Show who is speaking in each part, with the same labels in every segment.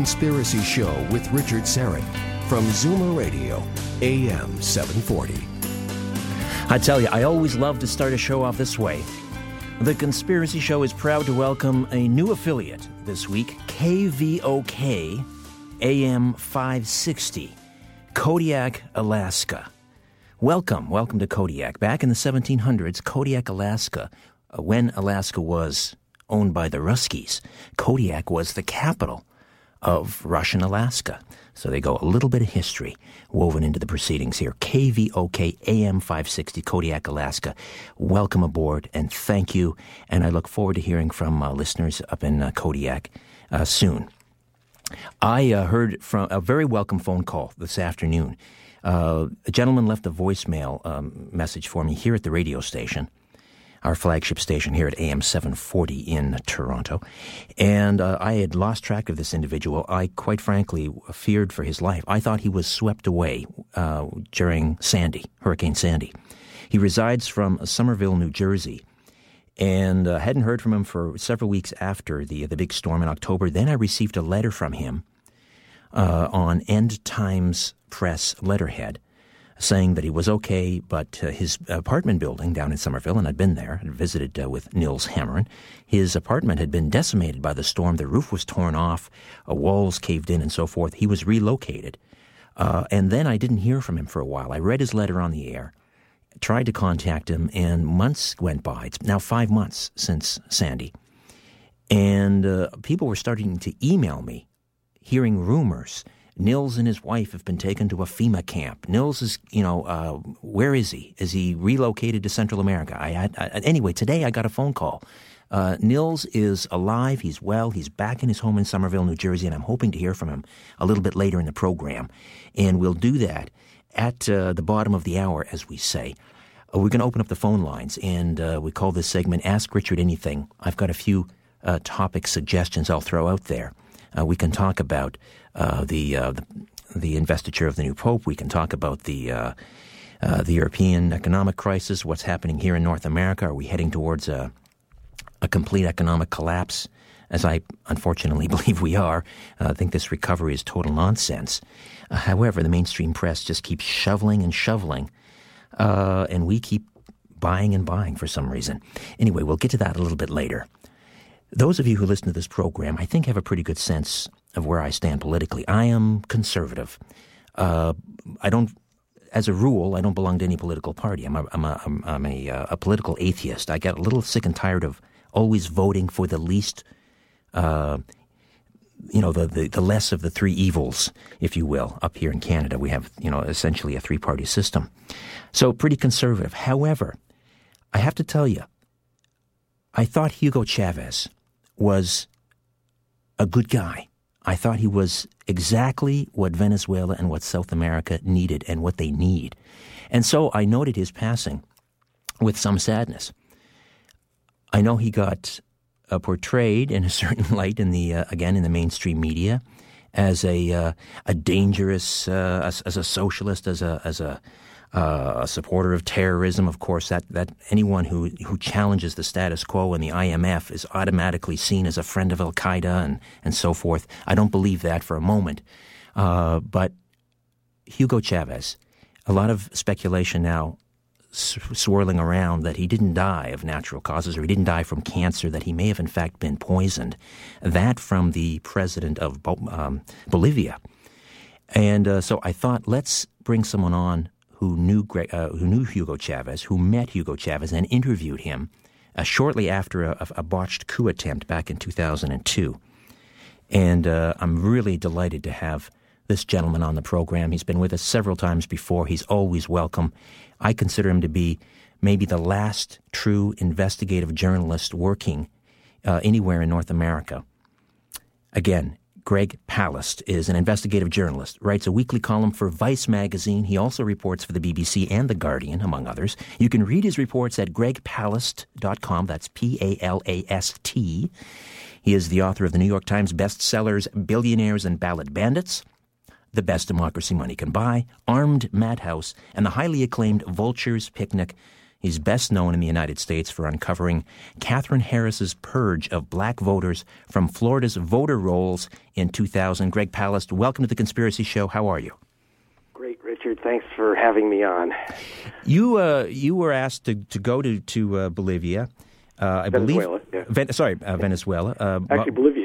Speaker 1: Conspiracy Show with Richard Syrett from Zoomer Radio, AM 740.
Speaker 2: I tell you, I always love to start a show off this way. The Conspiracy Show is proud to welcome a new affiliate this week KVOK AM 560, Kodiak, Alaska. Welcome, welcome to Kodiak. Back in the 1700s, Kodiak, Alaska, uh, when Alaska was owned by the Ruskies, Kodiak was the capital of Russian Alaska. So they go a little bit of history woven into the proceedings here. KVOK AM 560 Kodiak, Alaska. Welcome aboard and thank you. And I look forward to hearing from uh, listeners up in uh, Kodiak uh, soon. I uh, heard from a very welcome phone call this afternoon. Uh, a gentleman left a voicemail um, message for me here at the radio station our flagship station here at AM 740 in Toronto. And uh, I had lost track of this individual. I, quite frankly, feared for his life. I thought he was swept away uh, during Sandy, Hurricane Sandy. He resides from Somerville, New Jersey. And uh, hadn't heard from him for several weeks after the the big storm in October. Then I received a letter from him uh, on End Times Press letterhead, saying that he was okay, but uh, his apartment building down in Somerville, and I'd been there, I'd visited uh, with Nils Hammerin, his apartment had been decimated by the storm. The roof was torn off, uh, walls caved in, and so forth. He was relocated. Uh, and then I didn't hear from him for a while. I read his letter on the air, tried to contact him, and months went by. It's now five months since Sandy. And uh, people were starting to email me, hearing rumors Nils and his wife have been taken to a FEMA camp. Nils is, you know, uh, where is he? Is he relocated to Central America? I, I, anyway, today I got a phone call. Uh, Nils is alive. He's well. He's back in his home in Somerville, New Jersey, and I'm hoping to hear from him a little bit later in the program. And we'll do that at uh, the bottom of the hour, as we say. Uh, we're going to open up the phone lines, and uh, we call this segment Ask Richard Anything. I've got a few uh, topic suggestions I'll throw out there. Uh, we can talk about uh, the, uh, the, the investiture of the new pope. We can talk about the uh, uh, the European economic crisis. What's happening here in North America? Are we heading towards a a complete economic collapse? As I unfortunately believe we are, uh, I think this recovery is total nonsense. however, the mainstream press just keeps shoveling and shoveling, and we keep buying and buying for some reason. Anyway, we'll get to that a little bit later. Those of you who listen to this program, I think, have a pretty good sense of where I stand politically. I am conservative. Uh, I don't, as a rule, I don't belong to any political party. I'm a, I'm a, I'm, I'm a, uh, a political atheist. I get a little sick and tired of always voting for the least, uh, you know, the, the, the less of the three evils, if you will. Up here in Canada, we have, you know, essentially a three party system. So pretty conservative. However, I have to tell you, I thought Hugo Chavez was a good guy. I thought he was exactly what Venezuela and what South America needed and what they need. And so I noted his passing with some sadness. I know he got uh, portrayed in a certain light in the uh, again in the mainstream media as a uh, a dangerous uh, as, as, a socialist as a as a uh, a supporter of terrorism. Of course, that, that anyone who, who challenges the status quo and the IMF is automatically seen as a friend of Al Qaeda and, and so forth. I don't believe that for a moment. Uh, but Hugo Chavez, a lot of speculation now swirling around that he didn't die of natural causes or he didn't die from cancer, that he may have in fact been poisoned. That from the president of um, Bolivia. And uh, so I thought, let's bring someone on who knew uh, who knew Hugo Chavez, who met Hugo Chavez and interviewed him uh, shortly after a, a, botched coup attempt back in 2002. And uh, I'm really delighted to have this gentleman on the program. He's been with us several times before. He's always welcome. I consider him to be maybe the last true investigative journalist working uh, anywhere in North America. Again, Greg Palast is an investigative journalist, writes a weekly column for Vice magazine. He also reports for the BBC and The Guardian, among others. You can read his reports at gregpalast.com. That's P A L A S T. He is the author of the New York Times bestsellers Billionaires and Ballot Bandits, The Best Democracy Money Can Buy, Armed Madhouse, and the highly acclaimed Vulture's Picnic He's best known in the United States for uncovering Katherine Harris's purge of black voters from Florida's voter rolls in 2000. Greg Palast, welcome to the Conspiracy Show. How are you?
Speaker 3: Great, Richard. Thanks for having me on.
Speaker 2: You uh, you were asked to, to go to to uh, Bolivia.
Speaker 3: Uh, I Venezuela,
Speaker 2: believe. Yeah. Ven- sorry, uh, Venezuela.
Speaker 3: Uh, Actually, Bolivia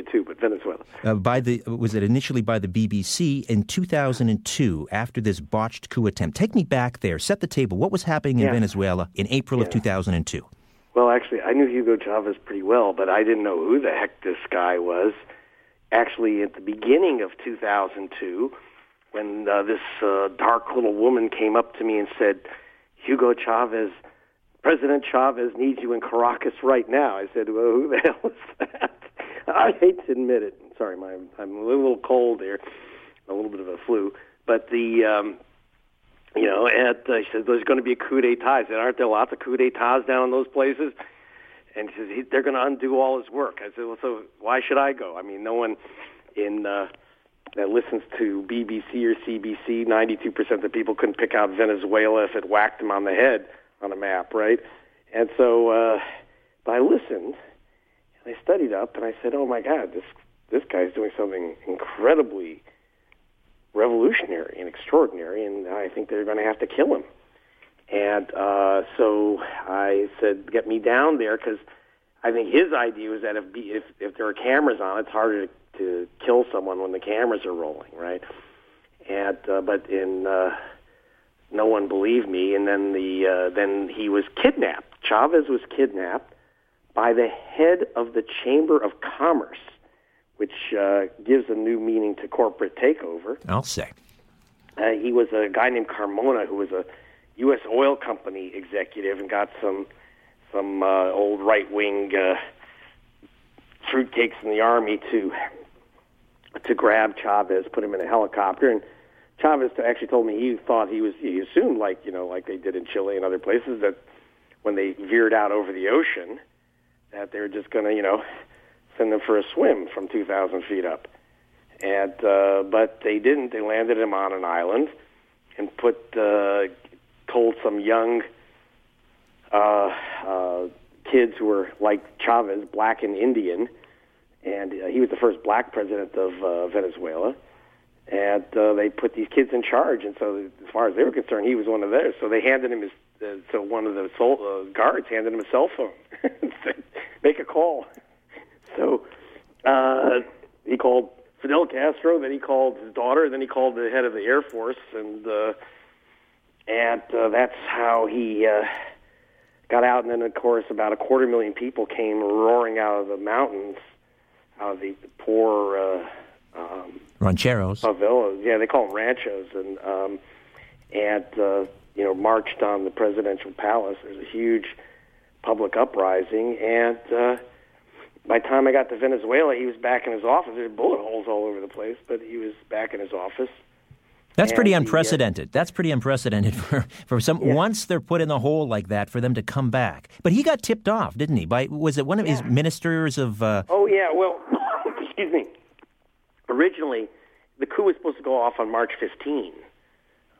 Speaker 3: Venezuela.
Speaker 2: Uh, by the was it initially by the BBC in 2002 after this botched coup attempt? Take me back there. Set the table. What was happening in yeah. Venezuela in April yeah. of 2002?
Speaker 3: Well, actually, I knew Hugo Chavez pretty well, but I didn't know who the heck this guy was. Actually, at the beginning of 2002, when uh, this uh, dark little woman came up to me and said, "Hugo Chavez." President Chavez needs you in Caracas right now. I said, well, who the hell is that? I hate to admit it. Sorry, my, I'm a little cold here, a little bit of a flu. But the, um, you know, and uh, he said, there's going to be a coup d'etat. I said, aren't there lots of coup d'etats down in those places? And he says, he, they're going to undo all his work. I said, well, so why should I go? I mean, no one in uh, that listens to BBC or CBC, 92% of the people couldn't pick out Venezuela if it whacked them on the head on a map, right? And so, uh, but I listened, I studied up, and I said, "Oh my God, this this guy's doing something incredibly revolutionary and extraordinary, and I think they're going to have to kill him." And uh, so I said, "Get me down there," because I think his idea was that if if if there are cameras on, it's harder to, to kill someone when the cameras are rolling, right? And uh, but in uh, no one believed me, and then the uh, then he was kidnapped. Chavez was kidnapped by the head of the Chamber of Commerce, which uh, gives a new meaning to corporate takeover.
Speaker 2: I'll say.
Speaker 3: Uh, he was a guy named Carmona who was a U.S. oil company executive and got some some uh, old right wing uh, fruitcakes in the army to to grab Chavez, put him in a helicopter, and Chavez actually told me he thought he was he assumed like you know like they did in Chile and other places that when they veered out over the ocean that they were just going to you know send them for a swim from 2,000 feet up, and uh, but they didn't. They landed him on an island and put uh, told some young uh, uh, kids who were like Chavez, black and Indian, and uh, he was the first black president of uh, Venezuela and uh, they put these kids in charge. And so, as far as they were concerned, he was one of theirs. So they handed him his. Uh, so one of the sol- uh, guards handed him a cell phone said, "Make a call." So uh, he called Fidel Castro. Then he called his daughter. Then he called the head of the Air Force, and uh, and uh, that's how he. Uh, got out, and then of course about a quarter million people came roaring out of the mountains, out of the poor uh, um,
Speaker 2: rancheros.
Speaker 3: Favelas, yeah, they call them ranchos, and um, and uh, you know marched on the presidential palace. There's a huge public uprising, and uh, by the time I got to Venezuela, he was back in his office. There's bullet holes all over the place, but he was back in his office.
Speaker 2: That's pretty unprecedented. That's pretty unprecedented for, for some. Yeah. Once they're put in the hole like that, for them to come back. But he got tipped off, didn't he? By was it one of yeah. his ministers of? Uh...
Speaker 3: Oh yeah. Well, excuse me originally the coup was supposed to go off on March 15,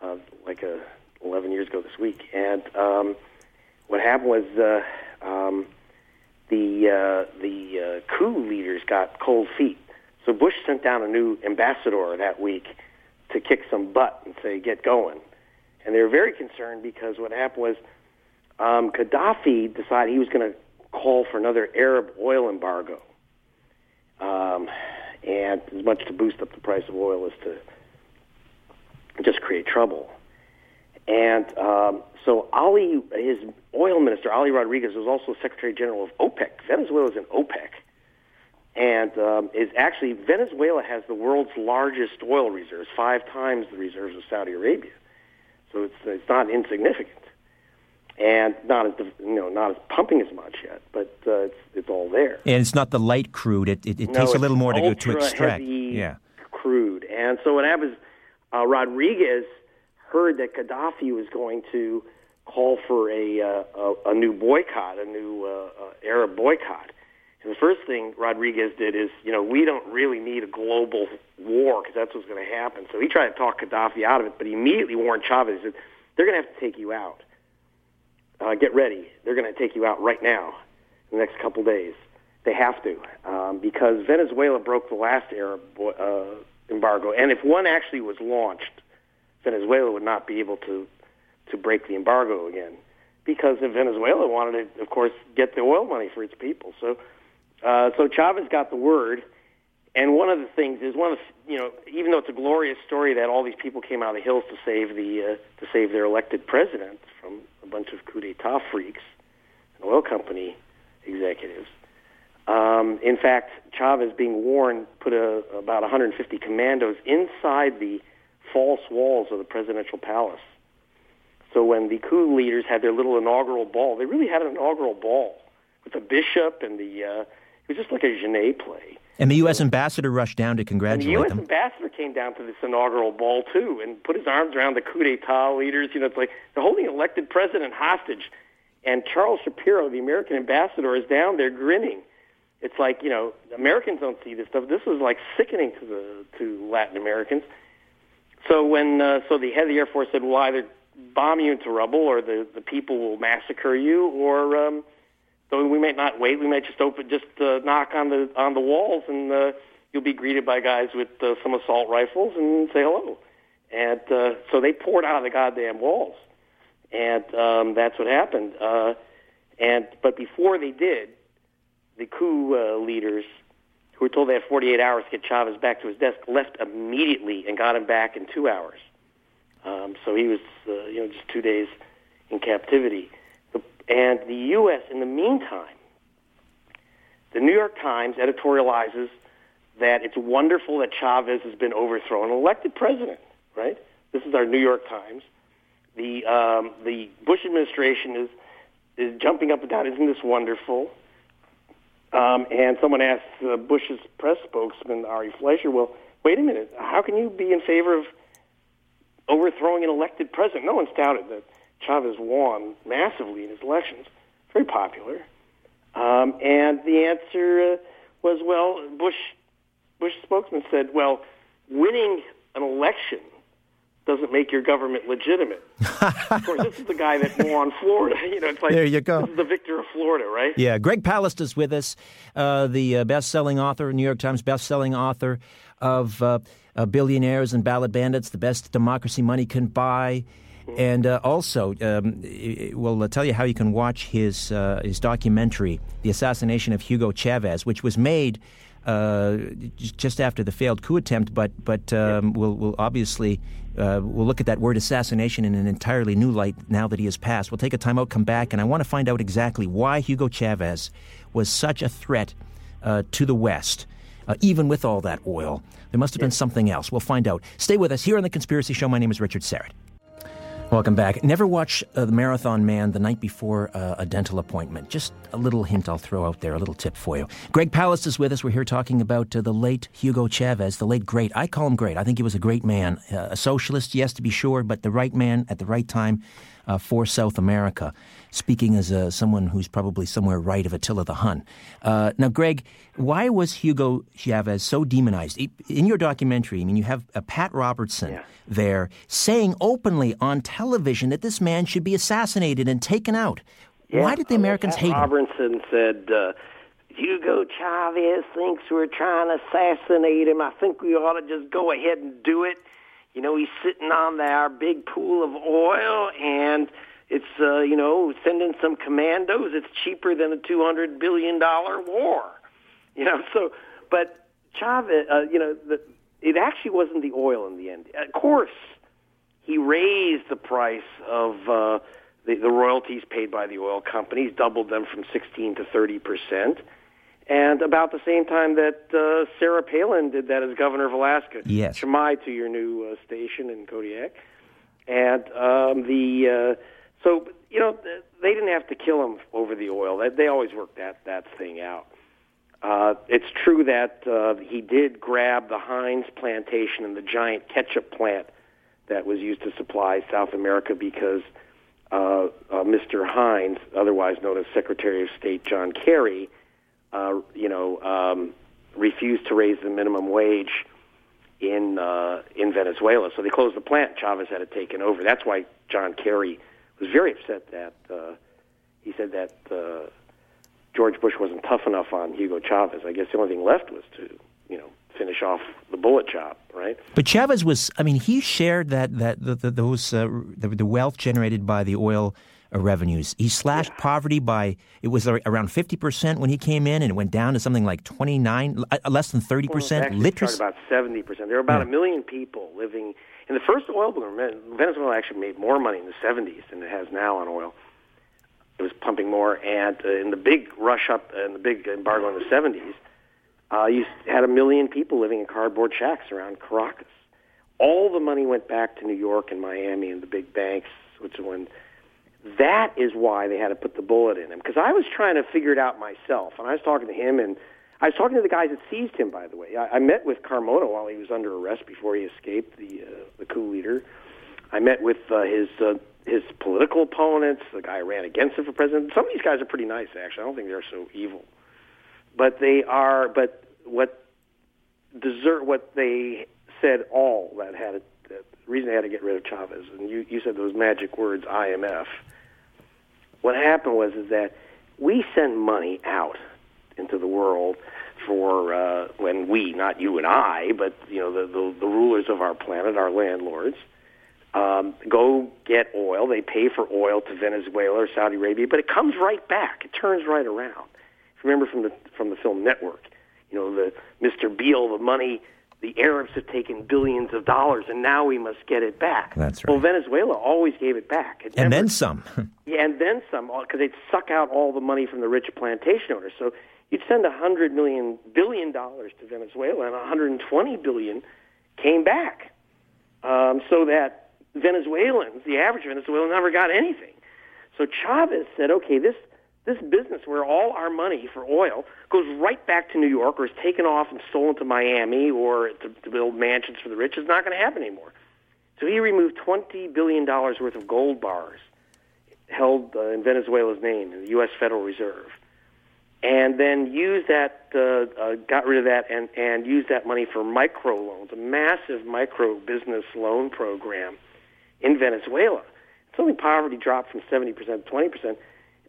Speaker 3: uh, like a 11 years ago this week. And um, what happened was uh, um, the uh, the uh, coup leaders got cold feet. So Bush sent down a new ambassador that week to kick some butt and say, "Get going." And they were very concerned because what happened was um, Gaddafi decided he was going to call for another Arab oil embargo, um, and as much to boost up the price of oil as to just create trouble. And um, so Ali, his oil minister, Ali Rodriguez, was also Secretary General of OPEC. Venezuela is in OPEC. And um, is actually, Venezuela has the world's largest oil reserves, five times the reserves of Saudi Arabia. So it's, it's not insignificant. And not as you know, not as pumping as much yet, but uh, it's it's all there.
Speaker 2: And it's not the light crude; it it, it
Speaker 3: no,
Speaker 2: takes a little more to go
Speaker 3: to
Speaker 2: extract. Yeah,
Speaker 3: crude. And so what happens? Uh, Rodriguez heard that Gaddafi was going to call for a uh, a, a new boycott, a new uh, uh, Arab boycott. And the first thing Rodriguez did is, you know, we don't really need a global war because that's what's going to happen. So he tried to talk Gaddafi out of it, but he immediately warned Chavez. He said, "They're going to have to take you out. Uh, get ready. They're going to take you out right now, in the next couple days. They have to um, because Venezuela broke the last Arab uh, embargo, and if one actually was launched." Venezuela would not be able to to break the embargo again because Venezuela wanted to, of course, get the oil money for its people. So, uh, so Chavez got the word, and one of the things is one of the, you know, even though it's a glorious story that all these people came out of the hills to save the uh, to save their elected president from a bunch of coup d'état freaks and oil company executives. Um, in fact, Chavez, being warned, put a, about 150 commandos inside the false walls of the presidential palace. So when the coup leaders had their little inaugural ball, they really had an inaugural ball with the bishop and the. Uh, it was just like a Genet play.
Speaker 2: And the U.S. ambassador rushed down to congratulate
Speaker 3: and the U.S.
Speaker 2: them.
Speaker 3: ambassador came down to this inaugural ball too, and put his arms around the coup d'état leaders. You know, it's like they're holding elected president hostage, and Charles Shapiro, the American ambassador, is down there grinning. It's like you know, Americans don't see this stuff. This was like sickening to the to Latin Americans. So when uh, so the head of the Air Force said, "We'll either bomb you into rubble, or the the people will massacre you, or um, though we might not wait, we might just open, just uh, knock on the on the walls, and uh, you'll be greeted by guys with uh, some assault rifles and say hello." And uh, so they poured out of the goddamn walls, and um, that's what happened. Uh, and but before they did, the coup uh, leaders who were told they had 48 hours to get Chavez back to his desk, left immediately and got him back in two hours. Um, so he was, uh, you know, just two days in captivity. And the U.S. in the meantime, the New York Times editorializes that it's wonderful that Chavez has been overthrown, elected president. Right? This is our New York Times. The um, the Bush administration is is jumping up and down. Isn't this wonderful? Um, and someone asked uh, Bush's press spokesman, Ari Fleischer, well, wait a minute, how can you be in favor of overthrowing an elected president? No one's doubted that Chavez won massively in his elections, very popular. Um, and the answer uh, was, well, Bush, Bush's spokesman said, well, winning an election doesn't make your government legitimate. of course, this is the guy that won Florida. You know, it's like
Speaker 2: there you go.
Speaker 3: The victor of Florida, right?
Speaker 2: Yeah, Greg Palast is with us, uh, the uh, best-selling author, New York Times best-selling author of uh, uh Billionaires and Ballot Bandits: The Best Democracy Money Can Buy. And uh, also, um, we'll uh, tell you how you can watch his his documentary, "The Assassination of Hugo Chavez," which was made uh, just after the failed coup attempt, but but um, we'll, we'll obviously uh, we'll look at that word assassination in an entirely new light now that he has passed. We'll take a time out, come back, and I want to find out exactly why Hugo Chavez was such a threat uh, to the West. Uh, even with all that oil, there must have been something else. We'll find out. Stay with us here on The Conspiracy Show. My name is Richard Syrett. Welcome back. Never watch uh, the Marathon Man the night before uh, a dental appointment. Just a little hint I'll throw out there, a little tip for you. Greg Palast is with us. We're here talking about uh, the late Hugo Chavez, the late great. I call him great. I think he was a great man. Uh, a socialist, yes, to be sure, but the right man at the right time. Uh, for South America. Speaking as uh, someone who's probably somewhere right of Attila the Hun. Uh, now, Greg, why was Hugo Chavez so demonized? In your documentary, I mean, you have uh, Pat Robertson yeah. there saying openly on television that this man should be assassinated and taken out.
Speaker 3: Yeah.
Speaker 2: Why did the Americans
Speaker 3: Pat
Speaker 2: hate
Speaker 3: Robertson
Speaker 2: him?
Speaker 3: said uh, Hugo Chavez thinks we're trying to assassinate him. I think we ought to just go ahead and do it. You know, he's sitting on our big pool of oil, and it's uh, you know sending some commandos. It's cheaper than a two hundred billion dollar war. You know, so but Chavez, uh, you know, the, it actually wasn't the oil in the end. Of course, he raised the price of uh, the, the royalties paid by the oil companies, doubled them from 16 to 30 percent. And about the same time that uh, Sarah Palin did that as governor of Alaska.
Speaker 2: Yes.
Speaker 3: Chimay to your new uh, station in Kodiak. And um, the uh, so you know they didn't have to kill him over the oil. They, they always worked that that thing out. Uh, it's true that uh, he did grab the Heinz plantation and the giant ketchup plant that was used to supply South America because uh, uh, Mr. Heinz, otherwise known as Secretary of State John Kerry, uh, you know, um, refused to raise the minimum wage in uh, in Venezuela. So they closed the plant. Chavez had it taken over. That's why John Kerry was very upset that uh, he said that uh, George Bush wasn't tough enough on Hugo Chavez. I guess the only thing left was to you know finish off the bullet job, right?
Speaker 2: But Chavez was, I mean, he shared that that the, the, those uh, the, the wealth generated by the oil revenues. He slashed yeah. poverty by it was around fifty percent when he came in, and it went down to something like twenty nine, uh, less than thirty percent.
Speaker 3: Literacy about seventy percent. There were about yeah. a million people living in the first oil boom. Venezuela actually made more money in the seventies than it has now on oil. It was pumping more, and uh, in the big rush up and the big embargo in the seventies, uh, you had a million people living in cardboard shacks around Caracas. All the money went back to New York and Miami and the big banks, Switzerland that is why they had to put the bullet in him. Because I was trying to figure it out myself, and I was talking to him, and I was talking to the guys that seized him. By the way, I, I met with Carmona while he was under arrest before he escaped the uh, the coup leader. I met with uh, his uh, his political opponents, the guy who ran against him for president. Some of these guys are pretty nice, actually. I don't think they're so evil, but they are. But what desert what they said all that had a, the reason they had to get rid of Chavez, and you you said those magic words IMF what happened was is that we sent money out into the world for uh, when we, not you and I, but you know the, the, the rulers of our planet, our landlords, um, go get oil. They pay for oil to Venezuela or Saudi Arabia, but it comes right back. It turns right around. If you remember from the from the film Network, you know the Mr. Beale, the money the Arabs have taken billions of dollars, and now we must get it back.
Speaker 2: That's right.
Speaker 3: Well, Venezuela always gave it back,
Speaker 2: it and never, then some.
Speaker 3: yeah, and then some, because they'd suck out all the money from the rich plantation owners. So you'd send a hundred million billion dollars to Venezuela, and 120 billion came back, um, so that Venezuelans, the average Venezuelan, never got anything. So Chavez said, "Okay, this." This business where all our money for oil goes right back to New York or is taken off and stolen to Miami or to, to build mansions for the rich is not going to happen anymore. So he removed $20 billion worth of gold bars held uh, in Venezuela's name in the U.S. Federal Reserve. And then used that, uh, uh, got rid of that, and, and used that money for micro loans, a massive micro business loan program in Venezuela. Suddenly poverty dropped from 70% to 20%.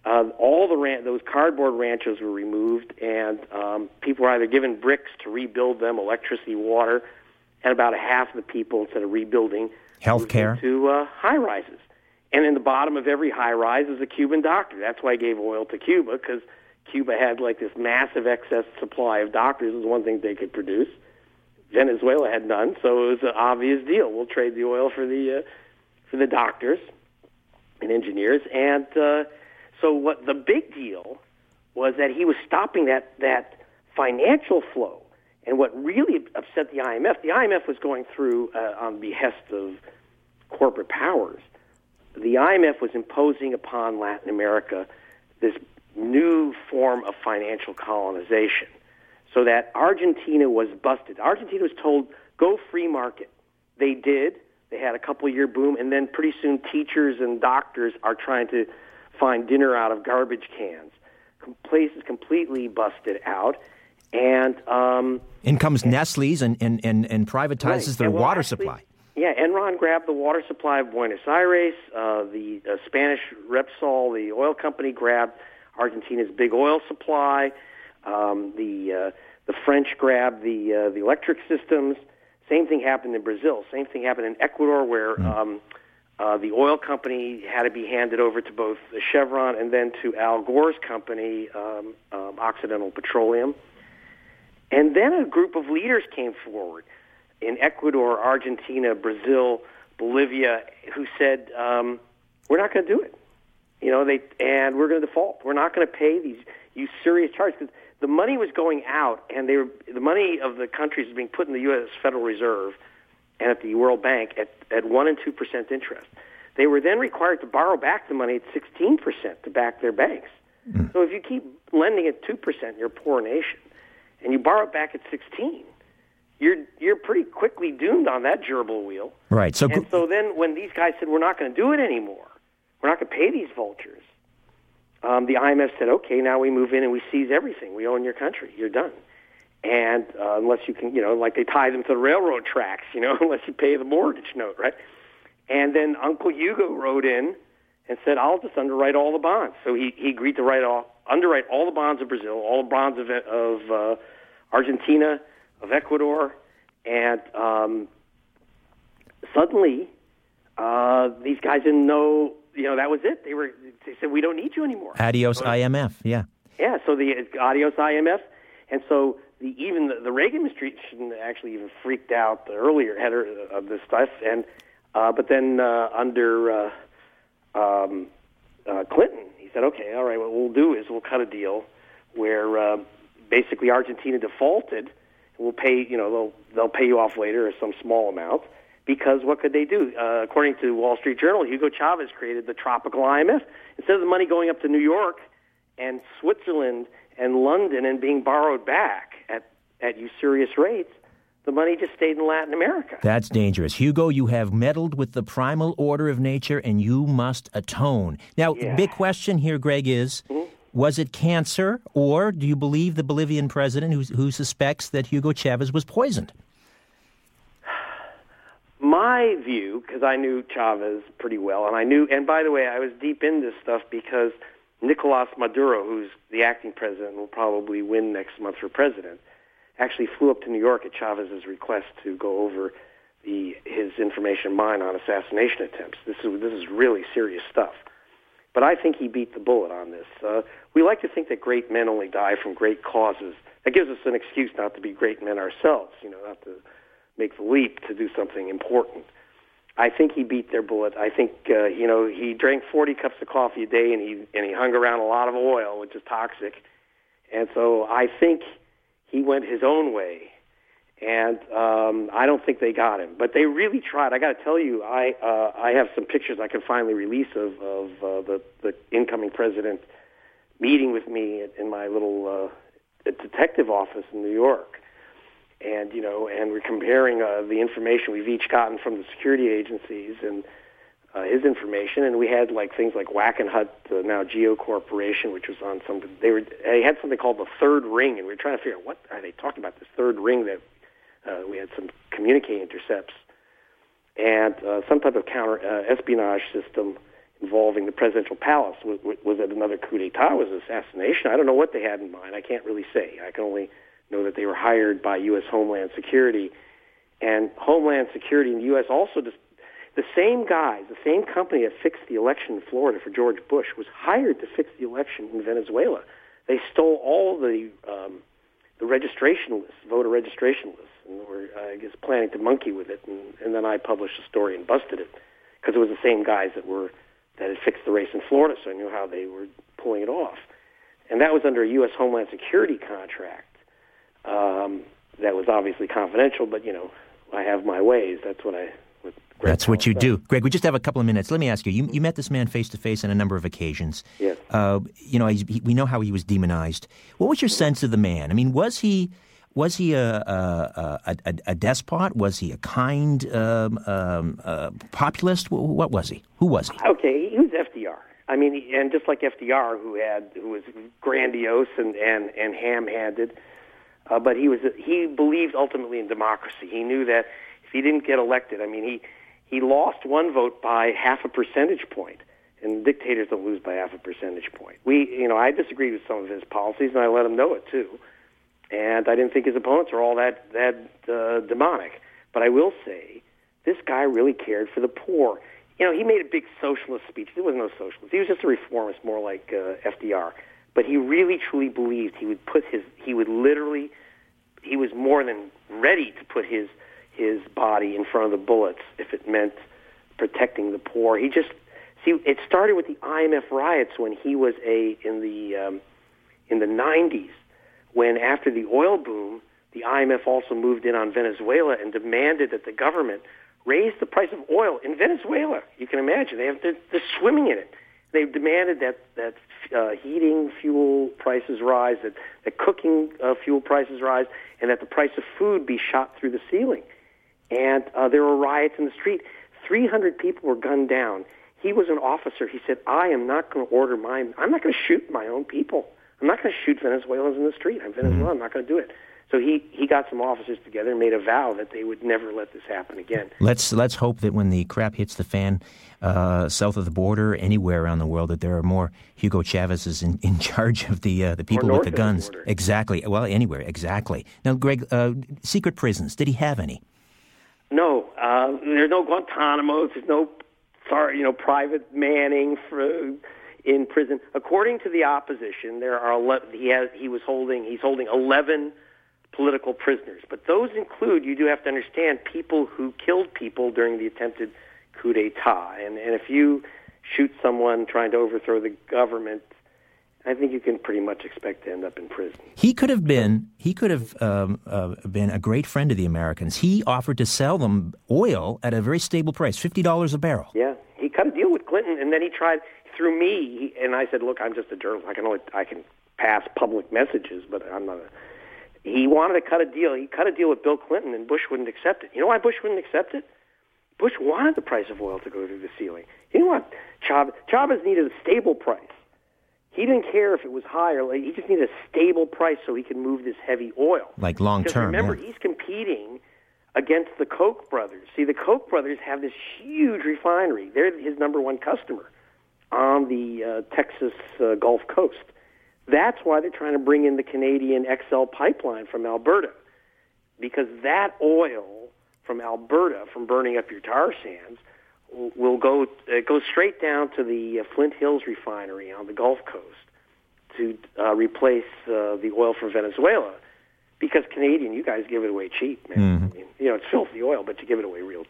Speaker 3: Uh, all the ran- those cardboard ranchos were removed, and um, people were either given bricks to rebuild them, electricity, water, and about a half of the people, instead of rebuilding,
Speaker 2: health care
Speaker 3: to uh, high rises. And in the bottom of every high rise is a Cuban doctor. That's why I gave oil to Cuba because Cuba had like this massive excess supply of doctors. It was one thing they could produce. Venezuela had none, so it was an obvious deal. We'll trade the oil for the uh, for the doctors and engineers, and uh, so what the big deal was that he was stopping that that financial flow. And what really upset the IMF, the IMF was going through uh, on behest of corporate powers. The IMF was imposing upon Latin America this new form of financial colonization, so that Argentina was busted. Argentina was told, "Go free market." They did. They had a couple year boom, and then pretty soon teachers and doctors are trying to find dinner out of garbage cans. Places completely busted out, and um,
Speaker 2: in comes and, Nestle's and, and, and, and privatizes
Speaker 3: right.
Speaker 2: their
Speaker 3: well,
Speaker 2: water
Speaker 3: actually,
Speaker 2: supply.
Speaker 3: Yeah, Enron grabbed the water supply of Buenos Aires. Uh, the uh, Spanish Repsol, the oil company, grabbed Argentina's big oil supply. Um, the uh, the French grabbed the uh, the electric systems. Same thing happened in Brazil. Same thing happened in Ecuador, where mm. um, uh, the oil company had to be handed over to both Chevron and then to Al Gore's company, um, um, Occidental Petroleum. And then a group of leaders came forward in Ecuador, Argentina, Brazil, Bolivia, who said, um, "We're not going to do it." You know, they and we're going to default. We're not going to pay these usurious charges because the money was going out, and they were the money of the countries was being put in the U.S. Federal Reserve and at the World Bank at at one and two percent interest. They were then required to borrow back the money at sixteen percent to back their banks. Mm. So if you keep lending at two percent, you're a poor nation, and you borrow it back at sixteen you're you're pretty quickly doomed on that gerbil wheel.
Speaker 2: Right. So
Speaker 3: and so then when these guys said we're not going to do it anymore, we're not going to pay these vultures. Um, the IMF said, okay, now we move in and we seize everything. We own your country. You're done. And uh, unless you can, you know, like they tie them to the railroad tracks, you know, unless you pay the mortgage note, right? And then Uncle Hugo wrote in and said, I'll just underwrite all the bonds. So he, he agreed to write all, underwrite all the bonds of Brazil, all the bonds of, of uh, Argentina, of Ecuador, and um, suddenly uh, these guys didn't know. You know that was it. They were. They said we don't need you anymore.
Speaker 2: Adios, so, IMF. Yeah.
Speaker 3: Yeah. So the adios IMF, and so the even the, the Reagan administration actually even freaked out the earlier header of this stuff, and uh, but then uh, under uh, um, uh, Clinton, he said, okay, all right, what we'll do is we'll cut a deal where uh, basically Argentina defaulted We'll pay, you know, they'll they'll pay you off later or some small amount. Because what could they do? Uh, according to Wall Street Journal, Hugo Chavez created the tropical IMF. Instead of the money going up to New York and Switzerland and London and being borrowed back at, at usurious rates, the money just stayed in Latin America.
Speaker 2: That's dangerous. Hugo, you have meddled with the primal order of nature and you must atone. Now,
Speaker 3: yeah.
Speaker 2: big question here, Greg, is mm-hmm. Was it cancer, or do you believe the Bolivian president who, who suspects that Hugo Chavez was poisoned?
Speaker 3: My view, because I knew Chavez pretty well, and I knew, and by the way, I was deep in this stuff because Nicolas Maduro, who's the acting president, will probably win next month for president, actually flew up to New York at Chavez's request to go over the his information mine on assassination attempts. This is this is really serious stuff. But I think he beat the bullet on this. Uh, we like to think that great men only die from great causes. That gives us an excuse not to be great men ourselves, you know, not to make the leap to do something important. I think he beat their bullet. I think uh, you know he drank 40 cups of coffee a day, and he and he hung around a lot of oil, which is toxic. And so I think he went his own way and um, I don't think they got him. But they really tried. I got to tell you, I uh, I have some pictures I can finally release of of uh, the the incoming president meeting with me in my little uh, detective office in New York. And you know, and we're comparing uh, the information we've each gotten from the security agencies and uh, his information, and we had like things like Wackenhut, uh, now Geo Corporation, which was on some. They were they had something called the Third Ring, and we were trying to figure out what are they talking about this Third Ring that uh, we had some communique intercepts and uh, some type of counter uh, espionage system involving the presidential palace. Was, was it another coup d'état? Was it assassination? I don't know what they had in mind. I can't really say. I can only know that they were hired by U.S. Homeland Security. And Homeland Security in the U.S. also just the same guys, the same company that fixed the election in Florida for George Bush was hired to fix the election in Venezuela. They stole all the um, the registration lists, voter registration lists and were, uh, I guess, planning to monkey with it. And, and then I published a story and busted it because it was the same guys that were that had fixed the race in Florida, so I knew how they were pulling it off. And that was under a U.S. Homeland Security contract um, that was obviously confidential, but you know, I have my ways. That's what I. What
Speaker 2: That's what you do, Greg. We just have a couple of minutes. Let me ask you. You, you met this man face to face on a number of occasions.
Speaker 3: Yes.
Speaker 2: Uh, you know, he, we know how he was demonized. What was your sense of the man? I mean, was he was he a a, a, a despot? Was he a kind um, um, uh, populist? What was he? Who was he?
Speaker 3: Okay, he was FDR. I mean, and just like FDR, who had who was grandiose and and and ham-handed, uh, but he was he believed ultimately in democracy. He knew that if he didn't get elected, I mean, he he lost one vote by half a percentage point, and dictators don't lose by half a percentage point. We, you know, I disagreed with some of his policies, and I let him know it too. And I didn't think his opponents were all that that uh, demonic. But I will say, this guy really cared for the poor you know, he made a big socialist speech. There was no socialist. He was just a reformist, more like uh, FDR. But he really, truly believed he would put his, he would literally, he was more than ready to put his his body in front of the bullets if it meant protecting the poor. He just, see, it started with the IMF riots when he was a in the um, in the 90s, when after the oil boom, the IMF also moved in on Venezuela and demanded that the government raised the price of oil in Venezuela. You can imagine they have they're, they're swimming in it. They've demanded that that uh, heating fuel prices rise, that that cooking uh, fuel prices rise, and that the price of food be shot through the ceiling. And uh, there were riots in the street. 300 people were gunned down. He was an officer. He said, "I am not going to order my. I'm not going to shoot my own people. I'm not going to shoot Venezuelans in the street. I'm Venezuela. Mm-hmm. I'm not going to do it." So he, he got some officers together and made a vow that they would never let this happen again.
Speaker 2: Let's let's hope that when the crap hits the fan uh, south of the border, anywhere around the world, that there are more Hugo Chavez's in, in charge of the uh, the people with the guns.
Speaker 3: The
Speaker 2: exactly. Well, anywhere. Exactly. Now, Greg, uh, secret prisons. Did he have any?
Speaker 3: No. Uh, there's no Guantanamo. There's no sorry, you know, private Manning for in prison. According to the opposition, there are 11, he has he was holding he's holding 11 political prisoners. But those include, you do have to understand, people who killed people during the attempted coup d'etat. And, and if you shoot someone trying to overthrow the government, I think you can pretty much expect to end up in prison.
Speaker 2: He could have been he could have um, uh, been a great friend of the Americans. He offered to sell them oil at a very stable price, fifty dollars a barrel.
Speaker 3: Yeah, he cut a deal with Clinton, and then he tried through me. and I said, "Look, I'm just a journalist. I can only I can pass public messages, but I'm not a he wanted to cut a deal. He cut a deal with Bill Clinton, and Bush wouldn't accept it. You know why Bush wouldn't accept it? Bush wanted the price of oil to go through the ceiling. You know what? Chavez, Chavez needed a stable price. He didn't care if it was high or low. He just needed a stable price so he could move this heavy oil.
Speaker 2: Like long term.
Speaker 3: Remember,
Speaker 2: yeah.
Speaker 3: he's competing against the Koch brothers. See, the Koch brothers have this huge refinery. They're his number one customer on the uh, Texas uh, Gulf Coast. That's why they're trying to bring in the Canadian XL pipeline from Alberta, because that oil from Alberta, from burning up your tar sands, will go it goes straight down to the uh, Flint Hills refinery on the Gulf Coast to uh, replace uh, the oil from Venezuela. Because Canadian, you guys give it away cheap, man.
Speaker 2: Mm-hmm.
Speaker 3: I mean, you know, it's filthy oil, but you give it away real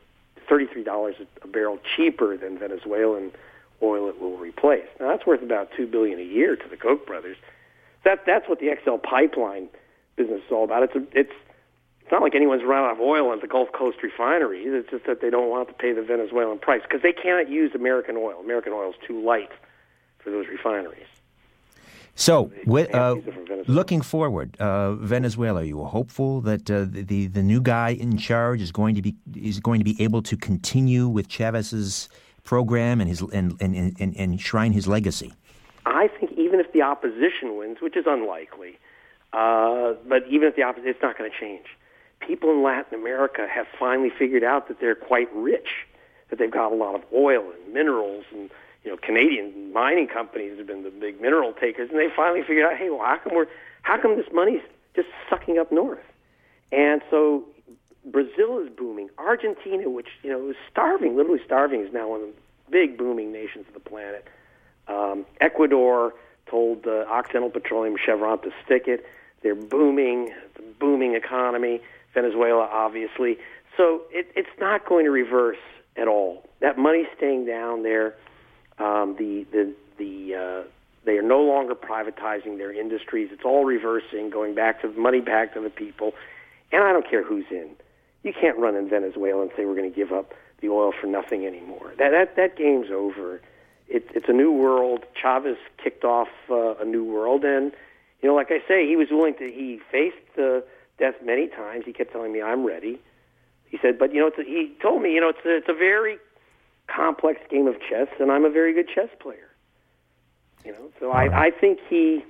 Speaker 3: thirty-three dollars a barrel cheaper than Venezuelan oil it will replace. Now that's worth about two billion a year to the Koch brothers. That that's what the XL pipeline business is all about. It's a, it's it's not like anyone's run out of oil at the Gulf Coast refineries. It's just that they don't want to pay the Venezuelan price because they cannot use American oil. American oil is too light for those refineries.
Speaker 2: So, with, uh, looking forward, uh, Venezuela, are you hopeful that uh, the the new guy in charge is going to be is going to be able to continue with Chavez's program and his and and, and, and enshrine his legacy?
Speaker 3: I think even if the opposition wins, which is unlikely, uh, but even if the opposition, it's not going to change. People in Latin America have finally figured out that they're quite rich, that they've got a lot of oil and minerals, and you know, Canadian mining companies have been the big mineral takers, and they finally figured out, hey, well, how come we're, how come this money's just sucking up north? And so Brazil is booming. Argentina, which you know is starving, literally starving, is now one of the big booming nations of the planet. Um, Ecuador told uh, Occidental Petroleum Chevron to stick it. They're booming, the booming economy. Venezuela, obviously. So it, it's not going to reverse at all. That money's staying down there. Um, the the the uh, they are no longer privatizing their industries. It's all reversing, going back to the money back to the people. And I don't care who's in. You can't run in Venezuela and say we're going to give up the oil for nothing anymore. That that that game's over it, it's a new world. Chavez kicked off uh, a new world, and you know, like I say, he was willing to. He faced the desk many times. He kept telling me, I'm ready. He said, but, you know, it's a, he told me, you know, it's a, it's a very complex game of chess, and I'm a very good chess player. You know, so I, I think he,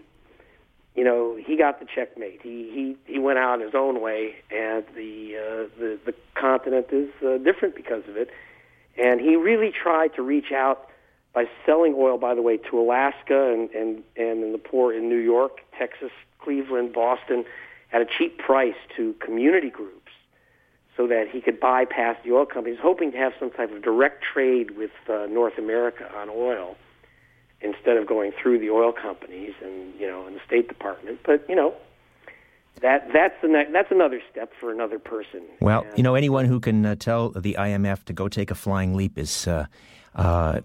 Speaker 3: you know, he got the checkmate. He he he went out his own way, and the uh, the the continent is uh, different because of it. And he really tried to reach out by selling oil, by the way, to Alaska and and and in the poor in New York, Texas, Cleveland, Boston, at a cheap price to community groups, so that he could bypass the oil companies, hoping to have some type of direct trade with uh, North America on oil instead of going through the oil companies and you know and the State Department. But you know that that's that's another step for another person.
Speaker 2: Well,
Speaker 3: And-
Speaker 2: you know, anyone who can uh, tell the IMF to go take a flying leap is uh, uh,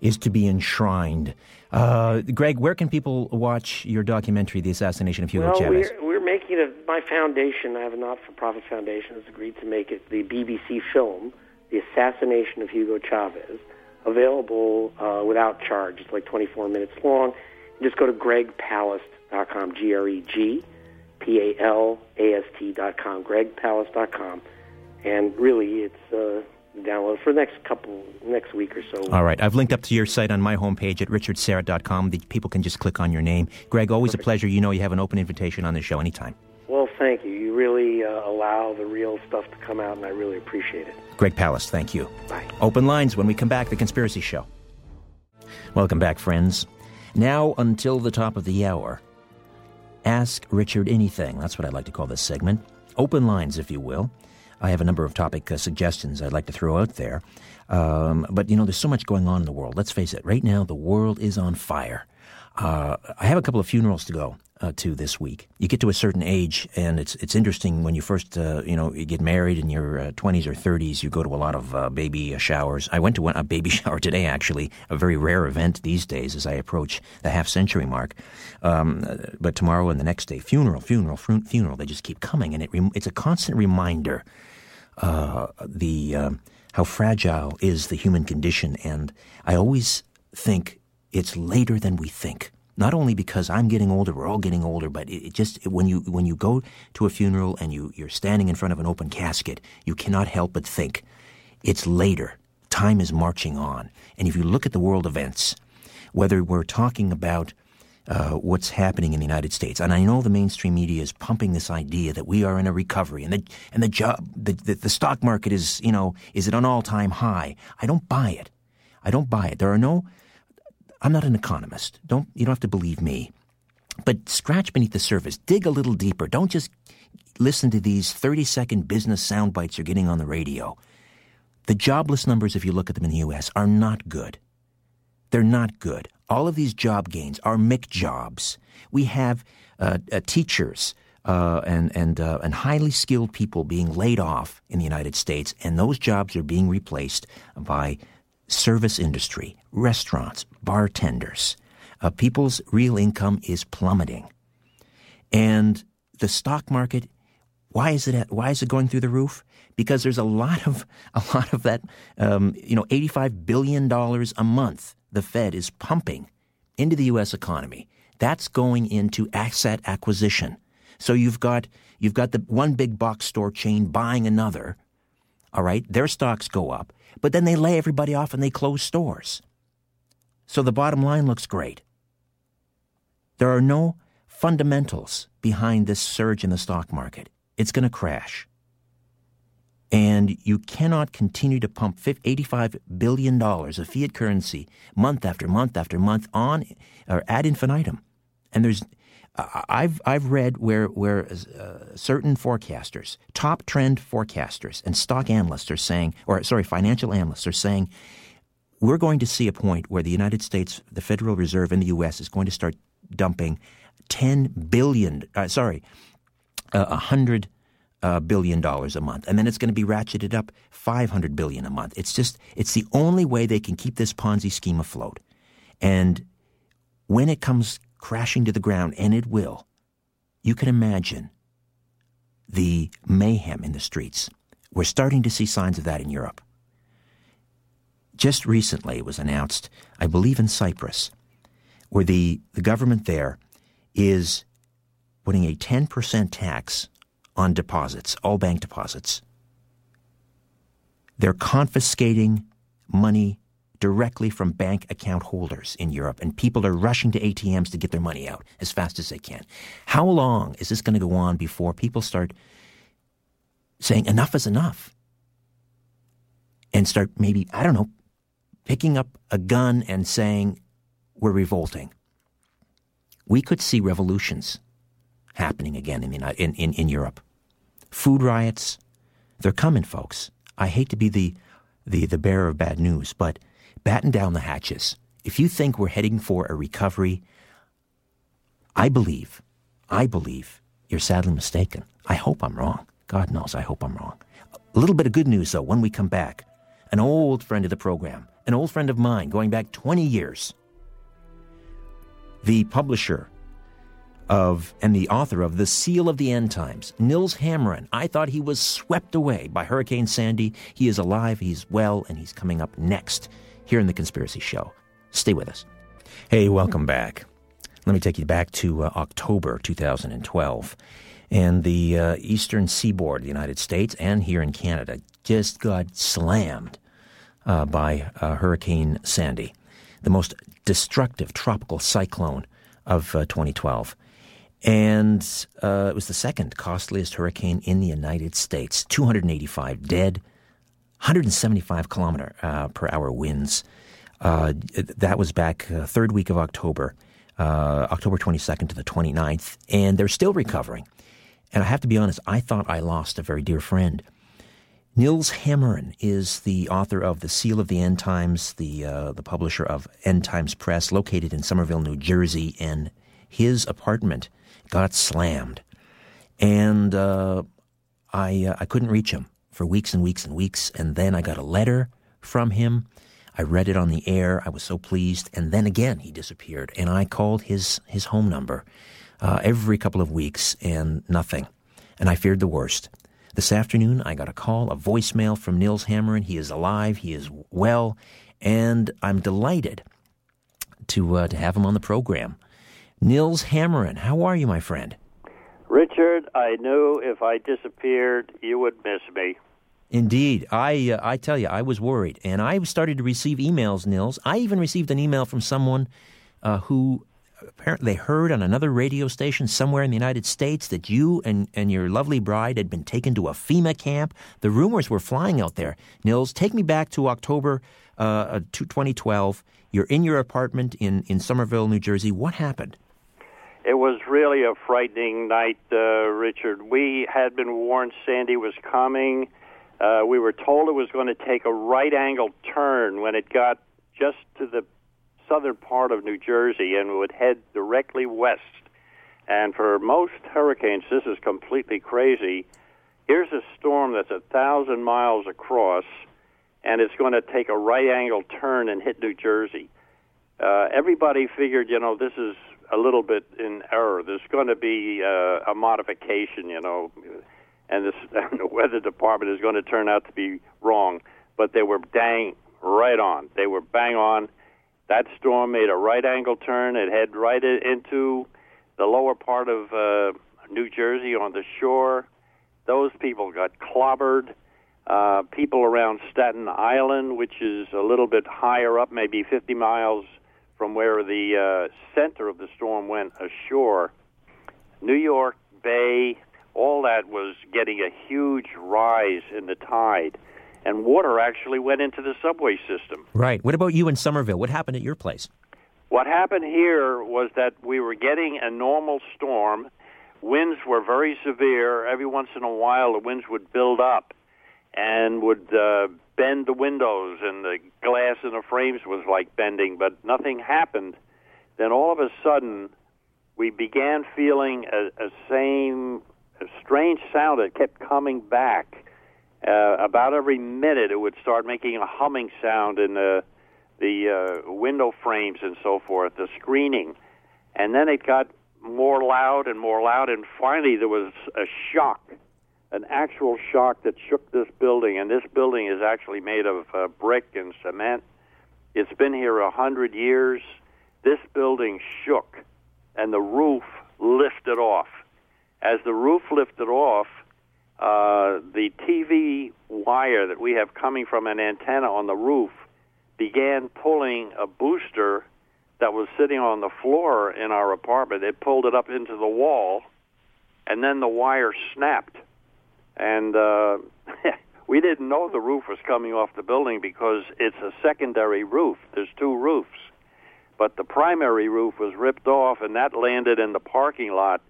Speaker 2: is to be enshrined. Uh, Greg, where can people watch your documentary, "The Assassination of Hugo
Speaker 3: well,
Speaker 2: Chavez"?
Speaker 3: we're we're making it. My foundation, I have a not-for-profit foundation, has agreed to make it the BBC film, "The Assassination of Hugo Chavez," available uh, without charge. It's like 24 minutes long. Just go to gregpalast.com, G-R-E-G, P-A-L-A-S-T.com, gregpalast.com, and really, it's uh, download for the next couple, next week or so.
Speaker 2: All right. I've linked up to your site on my homepage at richardsyrett.com. The people can just click on your name. Greg, always a pleasure. You know you have an open invitation on the show anytime.
Speaker 3: Thank you. You really uh, allow the real stuff to come out, and I really appreciate it.
Speaker 2: Greg Palast, thank you.
Speaker 3: Bye.
Speaker 2: Open lines when we come back, The Conspiracy Show. Welcome back, friends. Now until the top of the hour. Ask Richard anything. That's what I'd like to call this segment. Open lines, if you will. I have a number of topic uh, suggestions I'd like to throw out there. Um, but, you know, there's so much going on in the world. Let's face it, right now, the world is on fire. Uh, I have a couple of funerals to go uh, to this week. You get to a certain age, and it's it's interesting when you first uh, you know you get married in your twenties or thirties. You go to a lot of uh, baby showers. I went to one, a baby shower today, actually, a very rare event these days as I approach the half century mark. Um, but tomorrow and the next day, funeral, funeral, fu- funeral. They just keep coming, and it rem- it's a constant reminder uh, the um, how fragile is the human condition, and I always think it's later than we think. Not only because I'm getting older, we're all getting older, but it, it just when you when you go to a funeral and you you're standing in front of an open casket, you cannot help but think it's later. Time is marching on, and if you look at the world events, whether we're talking about uh, what's happening in the United States. And I know the mainstream media is pumping this idea that we are in a recovery and the and the job the, the, the stock market is you know is at an all time high. I don't buy it. I don't buy it. There are no. I'm not an economist. Don't you don't have to believe me. But scratch beneath the surface. Dig a little deeper. Don't just listen to these 30 second business sound bites you're getting on the radio. The jobless numbers, if you look at them in the U.S., are not good. They're not good. All of these job gains are McJobs. We have uh, uh, teachers uh, and and uh, and highly skilled people being laid off in the United States, and those jobs are being replaced by service industry, restaurants, bartenders. Uh, people's real income is plummeting, and the stock market. Why is it? Why is it going through the roof? Because there's a lot of a lot of that. Um, you know, eighty-five billion dollars a month the Fed is pumping into the U.S. economy. That's going into asset acquisition. So you've got you've got the one big box store chain buying another. All right, their stocks go up, but then they lay everybody off and they close stores. So the bottom line looks great. There are no fundamentals behind this surge in the stock market. It's going to crash. And you cannot continue to pump $85 billion of fiat currency month after month after month on or ad infinitum. And there's, I've, I've read where, where uh, certain forecasters, top trend forecasters, and stock analysts are saying, or sorry, financial analysts are saying, we're going to see a point where the United States, the Federal Reserve in the U.S., is going to start dumping 10 billion, uh, sorry, uh, 100 uh, billion dollars a month, and then it's going to be ratcheted up 500 billion a month. It's just it's the only way they can keep this Ponzi scheme afloat. And when it comes crashing to the ground, and it will, you can imagine the mayhem in the streets. We're starting to see signs of that in Europe. Just recently, it was announced, I believe in Cyprus, where the, the government there is putting a 10% tax on deposits, all bank deposits. They're confiscating money directly from bank account holders in Europe, and people are rushing to ATMs to get their money out as fast as they can. How long is this going to go on before people start saying enough is enough? And start maybe, I don't know, picking up a gun and saying, we're revolting. We could see revolutions happening again in, in, in, in Europe. Food riots, they're coming, folks. I hate to be the, the, the bearer of bad news, but batten down the hatches. If you think we're heading for a recovery, I believe, I believe you're sadly mistaken. I hope I'm wrong. God knows I hope I'm wrong. A little bit of good news, though, when we come back. An old friend of the program, an old friend of mine going back 20 years, the publisher of and the author of The Seal of the End Times, Nils Hammerin. I thought he was swept away by Hurricane Sandy. He is alive, he's well, and he's coming up next here in The Conspiracy Show. Stay with us. Hey, welcome back. Let me take you back to uh, October 2012. And the uh, eastern seaboard of the United States and here in Canada just got slammed uh, by uh, Hurricane Sandy, the most destructive tropical cyclone of uh, 2012. And uh, it was the second costliest hurricane in the United States 285 dead, 175 kilometer uh, per hour winds. Uh, that was back uh, third week of October, uh, October 22nd to the 29th, and they're still recovering. And I have to be honest, I thought I lost a very dear friend. Nils Hammerin is the author of The Seal of the End Times, the, uh, the publisher of End Times Press, located in Somerville, New Jersey, and his apartment got slammed. And uh, I, I couldn't reach him for weeks and weeks and weeks. And then I got a letter from him. I read it on the air. I was so pleased. And then again, he disappeared. And I called his, his home number uh, every couple of weeks and nothing. And I feared the worst. This afternoon, I got a call, a voicemail from Nils Hammerin. He is alive. He is well. And I'm delighted to, uh, to have him on the program. Nils Hammerin, how are you, my friend?
Speaker 4: Richard, I knew if I disappeared, you would miss me.
Speaker 2: Indeed, I uh, I tell you, I was worried, and I started to receive emails. Nils, I even received an email from someone uh, who apparently heard on another radio station somewhere in the United States that you and, and your lovely bride had been taken to a FEMA camp. The rumors were flying out there. Nils, take me back to October uh, 2012. You're in your apartment in, in Somerville, New Jersey. What happened?
Speaker 4: It was really a frightening night, uh, Richard. We had been warned Sandy was coming. Uh, we were told it was going to take a right angle turn when it got just to the southern part of New Jersey and would head directly west. And for most hurricanes, this is completely crazy. Here's a storm that's a thousand miles across, and it's going to take a right angle turn and hit New Jersey. Uh, everybody figured, you know, this is a little bit in error. There's going to be uh, a modification, you know, and, this, and the weather department is going to turn out to be wrong. But they were dang right on. They were bang on. That storm made a right angle turn. It head right into the lower part of uh, New Jersey on the shore. Those people got clobbered. Uh, people around Staten Island, which is a little bit higher up, maybe 50 miles from where the uh, center of the storm went ashore, New York Bay, all that was getting a huge rise in the tide. And water actually went into the subway system.
Speaker 2: Right. What about you in Somerville? What happened at your place?
Speaker 4: What happened here was that we were getting a normal storm. Winds were very severe. Every once in a while, the winds would build up and would uh, bend the windows, and the glass in the frames was like bending, but nothing happened. Then all of a sudden, we began feeling a, a same a strange sound that kept coming back. Uh, about every minute, it would start making a humming sound in the the uh, window frames and so forth, the screening, and then it got more loud and more loud, and finally there was a shock an actual shock that shook this building, and this building is actually made of uh, brick and cement. It's been here a hundred years. This building shook, and the roof lifted off. As the roof lifted off, uh, the TV wire that we have coming from an antenna on the roof began pulling a booster that was sitting on the floor in our apartment. It pulled it up into the wall, and then the wire snapped. And uh, we didn't know the roof was coming off the building because it's a secondary roof. There's two roofs. But the primary roof was ripped off, and that landed in the parking lot,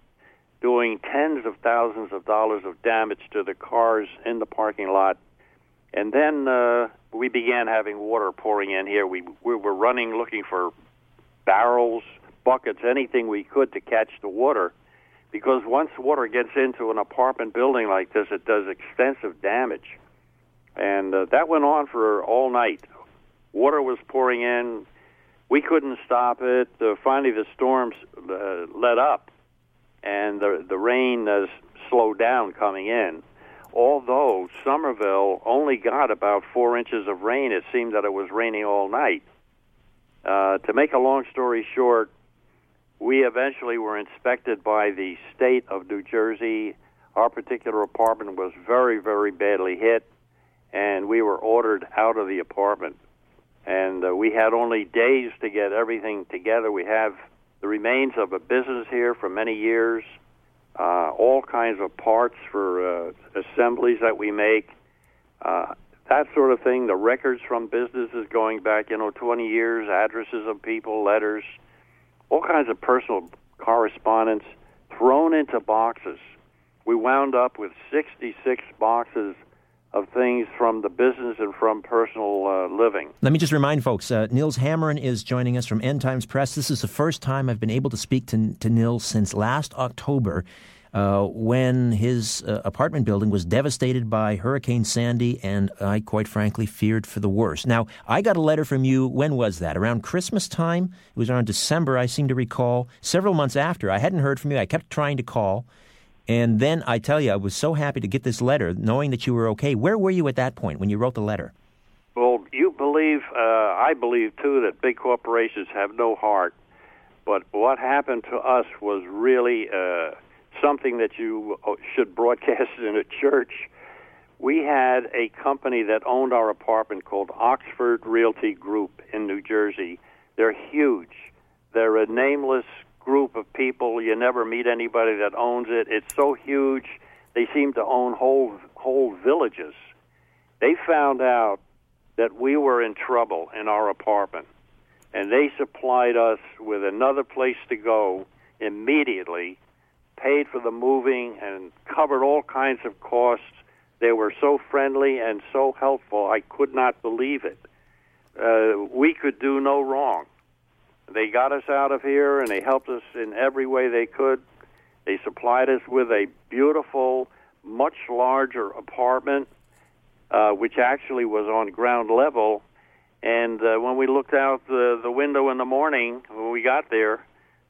Speaker 4: doing tens of thousands of dollars of damage to the cars in the parking lot. And then uh, we began having water pouring in here. We, we were running looking for barrels, buckets, anything we could to catch the water. Because once water gets into an apartment building like this, it does extensive damage. And uh, that went on for all night. Water was pouring in. We couldn't stop it. Uh, finally, the storms uh, let up, and the the rain uh, slowed down coming in. Although Somerville only got about four inches of rain, it seemed that it was raining all night. Uh, to make a long story short, we eventually were inspected by the state of New Jersey. Our particular apartment was very, very badly hit, and we were ordered out of the apartment. And uh, we had only days to get everything together. We have the remains of a business here for many years, uh, all kinds of parts for uh, assemblies that we make. Uh, that sort of thing. The records from businesses going back, you know, 20 years, addresses of people, letters, all kinds of personal correspondence thrown into boxes. We wound up with 66 boxes of things from the business and from personal uh, living.
Speaker 2: Let me just remind folks uh, Nils Hammerin is joining us from End Times Press. This is the first time I've been able to speak to, to Nils since last October uh, when his uh, apartment building was devastated by Hurricane Sandy, and I quite frankly feared for the worst. Now, I got a letter from you. When was that? Around Christmas time? It was around December, I seem to recall. Several months after. I hadn't heard from you. I kept trying to call. And then I tell you, I was so happy to get this letter, knowing that you were okay. Where were you at that point when you wrote the letter?
Speaker 4: Well, you believe, uh, I believe too, that big corporations have no heart. But what happened to us was really uh, something that you uh, should broadcast in a church. We had a company that owned our apartment called Oxford Realty Group in New Jersey. They're huge. They're a nameless group of people. You never meet anybody that owns it. It's so huge. They seem to own whole whole villages. They found out that we were in trouble in our apartment, and they supplied us with another place to go immediately paid for the moving and covered all kinds of costs. They were so friendly and so helpful. I could not believe it. Uh, we could do no wrong. They got us out of here and they helped us in every way they could. They supplied us with a beautiful, much larger apartment, uh, which actually was on ground level. And uh, when we looked out the, the window in the morning, when we got there,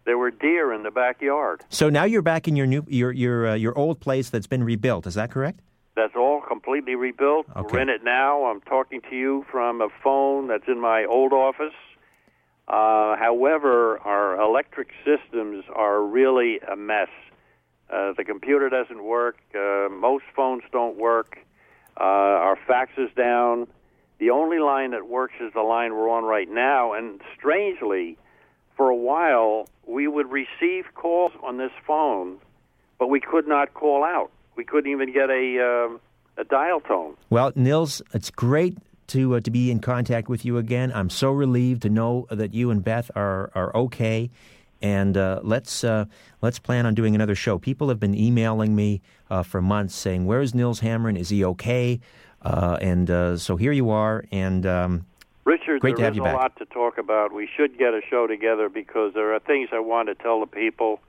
Speaker 4: there were deer in the backyard.
Speaker 2: So now you're back in your new your your uh, your old place that's been rebuilt. Is that correct?
Speaker 4: That's all completely rebuilt.
Speaker 2: Okay.
Speaker 4: We're in it now. I'm talking to you from a phone that's in my old office. Uh, however, our electric systems are really a mess. Uh, the computer doesn't work. Uh, most phones don't work. Uh, our fax is down. The only line that works is the line we're on right now. And strangely, for a while, we would receive calls on this phone, but we could not call out. We couldn't even get a um, a dial tone.
Speaker 2: Well, Nils, it's great to uh, to be in contact with you again. I'm so relieved to know that you and Beth are are okay. And uh, let's uh, let's plan on doing another show. People have been emailing me uh, for months saying, "Where's Nils Hammerin? Is he okay?" Uh, and uh, so here you are. And um,
Speaker 4: Richard,
Speaker 2: Great to
Speaker 4: there
Speaker 2: have
Speaker 4: is a
Speaker 2: back.
Speaker 4: lot to talk about. We should get a show together because there are things I want to tell the people.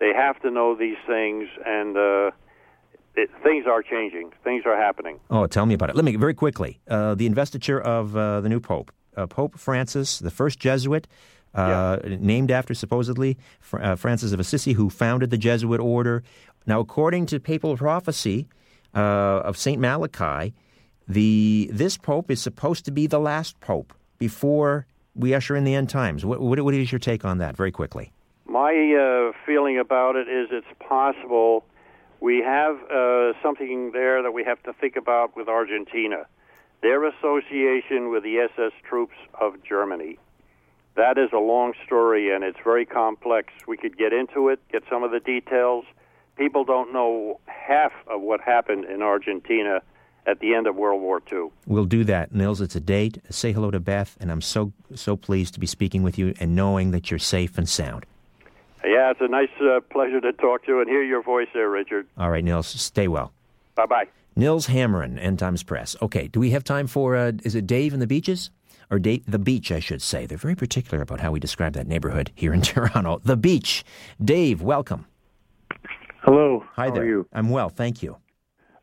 Speaker 4: They have to know these things, and uh, it, things are changing. Things are happening.
Speaker 2: Oh, tell me about it. Let me very quickly. Uh, the investiture of uh, the new pope, uh, Pope Francis, the first Jesuit, uh, named after supposedly Fr- uh, Francis of Assisi, who founded the Jesuit order. Now, according to papal prophecy uh, of Saint Malachi, the this pope is supposed to be the last pope before we usher in the end times. What, what, what is your take on that? Very quickly.
Speaker 4: My uh, feeling about it is it's possible we have uh, something there that we have to think about with Argentina. Their association with the SS troops of Germany. That is a long story and it's very complex. We could get into it, get some of the details. People don't know half of what happened in Argentina at the end of World War II.
Speaker 2: We'll do that, Nils. It's a date. Say hello to Beth, and I'm so so pleased to be speaking with you and knowing that you're safe and sound.
Speaker 4: Yeah, it's a nice uh, pleasure to talk to you and hear your voice there, Richard.
Speaker 2: All right, Nils. Stay well.
Speaker 4: Bye bye.
Speaker 2: Nils Hammerin, End Times Press. Okay, do we have time for, uh, is it Dave and the Beaches? Or Dave, the beach, I should say. They're very particular about how we describe that neighborhood here in Toronto. The beach. Dave, welcome.
Speaker 5: Hello.
Speaker 2: Hi
Speaker 5: How
Speaker 2: there.
Speaker 5: are you?
Speaker 2: I'm well, thank you.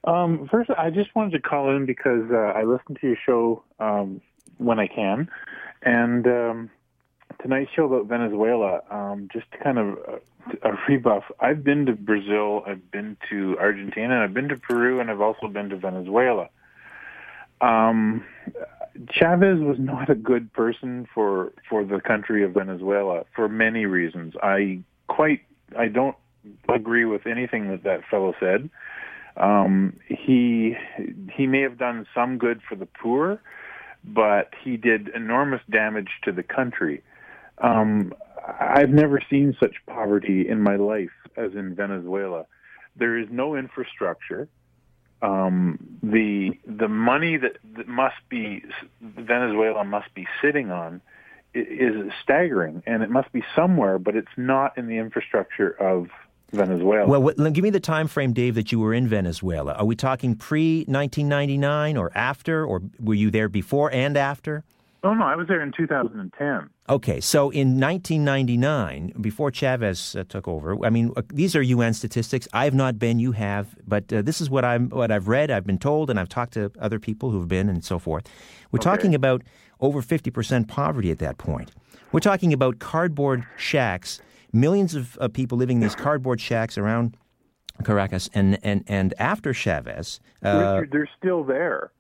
Speaker 5: Um, first, I just wanted to call in because uh, I listen to your show um, when I can, and um, tonight's show about Venezuela. Um, just kind of uh, a rebuff. I've been to Brazil, I've been to Argentina, and I've been to Peru, and I've also been to Venezuela. Um, Chavez was not a good person for for the country of Venezuela for many reasons. I quite I don't agree with anything that that fellow said. Um, he he may have done some good for the poor, but he did enormous damage to the country. Um, I've never seen such poverty in my life as in Venezuela. There is no infrastructure. Um, the the money that, that must be Venezuela must be sitting on is staggering, and it must be somewhere, but it's not in the infrastructure of Venezuela.
Speaker 2: Well, what, give me the time frame, Dave, that you were in Venezuela. Are we talking pre 1999 or after, or were you there before and after?
Speaker 5: oh no, I was there in 2010.
Speaker 2: Okay, so in 1999, before Chavez uh, took over, I mean, uh, these are UN statistics. I have not been, you have, but uh, this is what I'm, what I've read, I've been told, and I've talked to other people who've been, and so forth. We're talking about over 50% poverty at that point. We're talking about cardboard shacks, millions of uh, people living in these cardboard shacks around Caracas, and and and after Chavez. Uh,
Speaker 5: Richard, they're still there.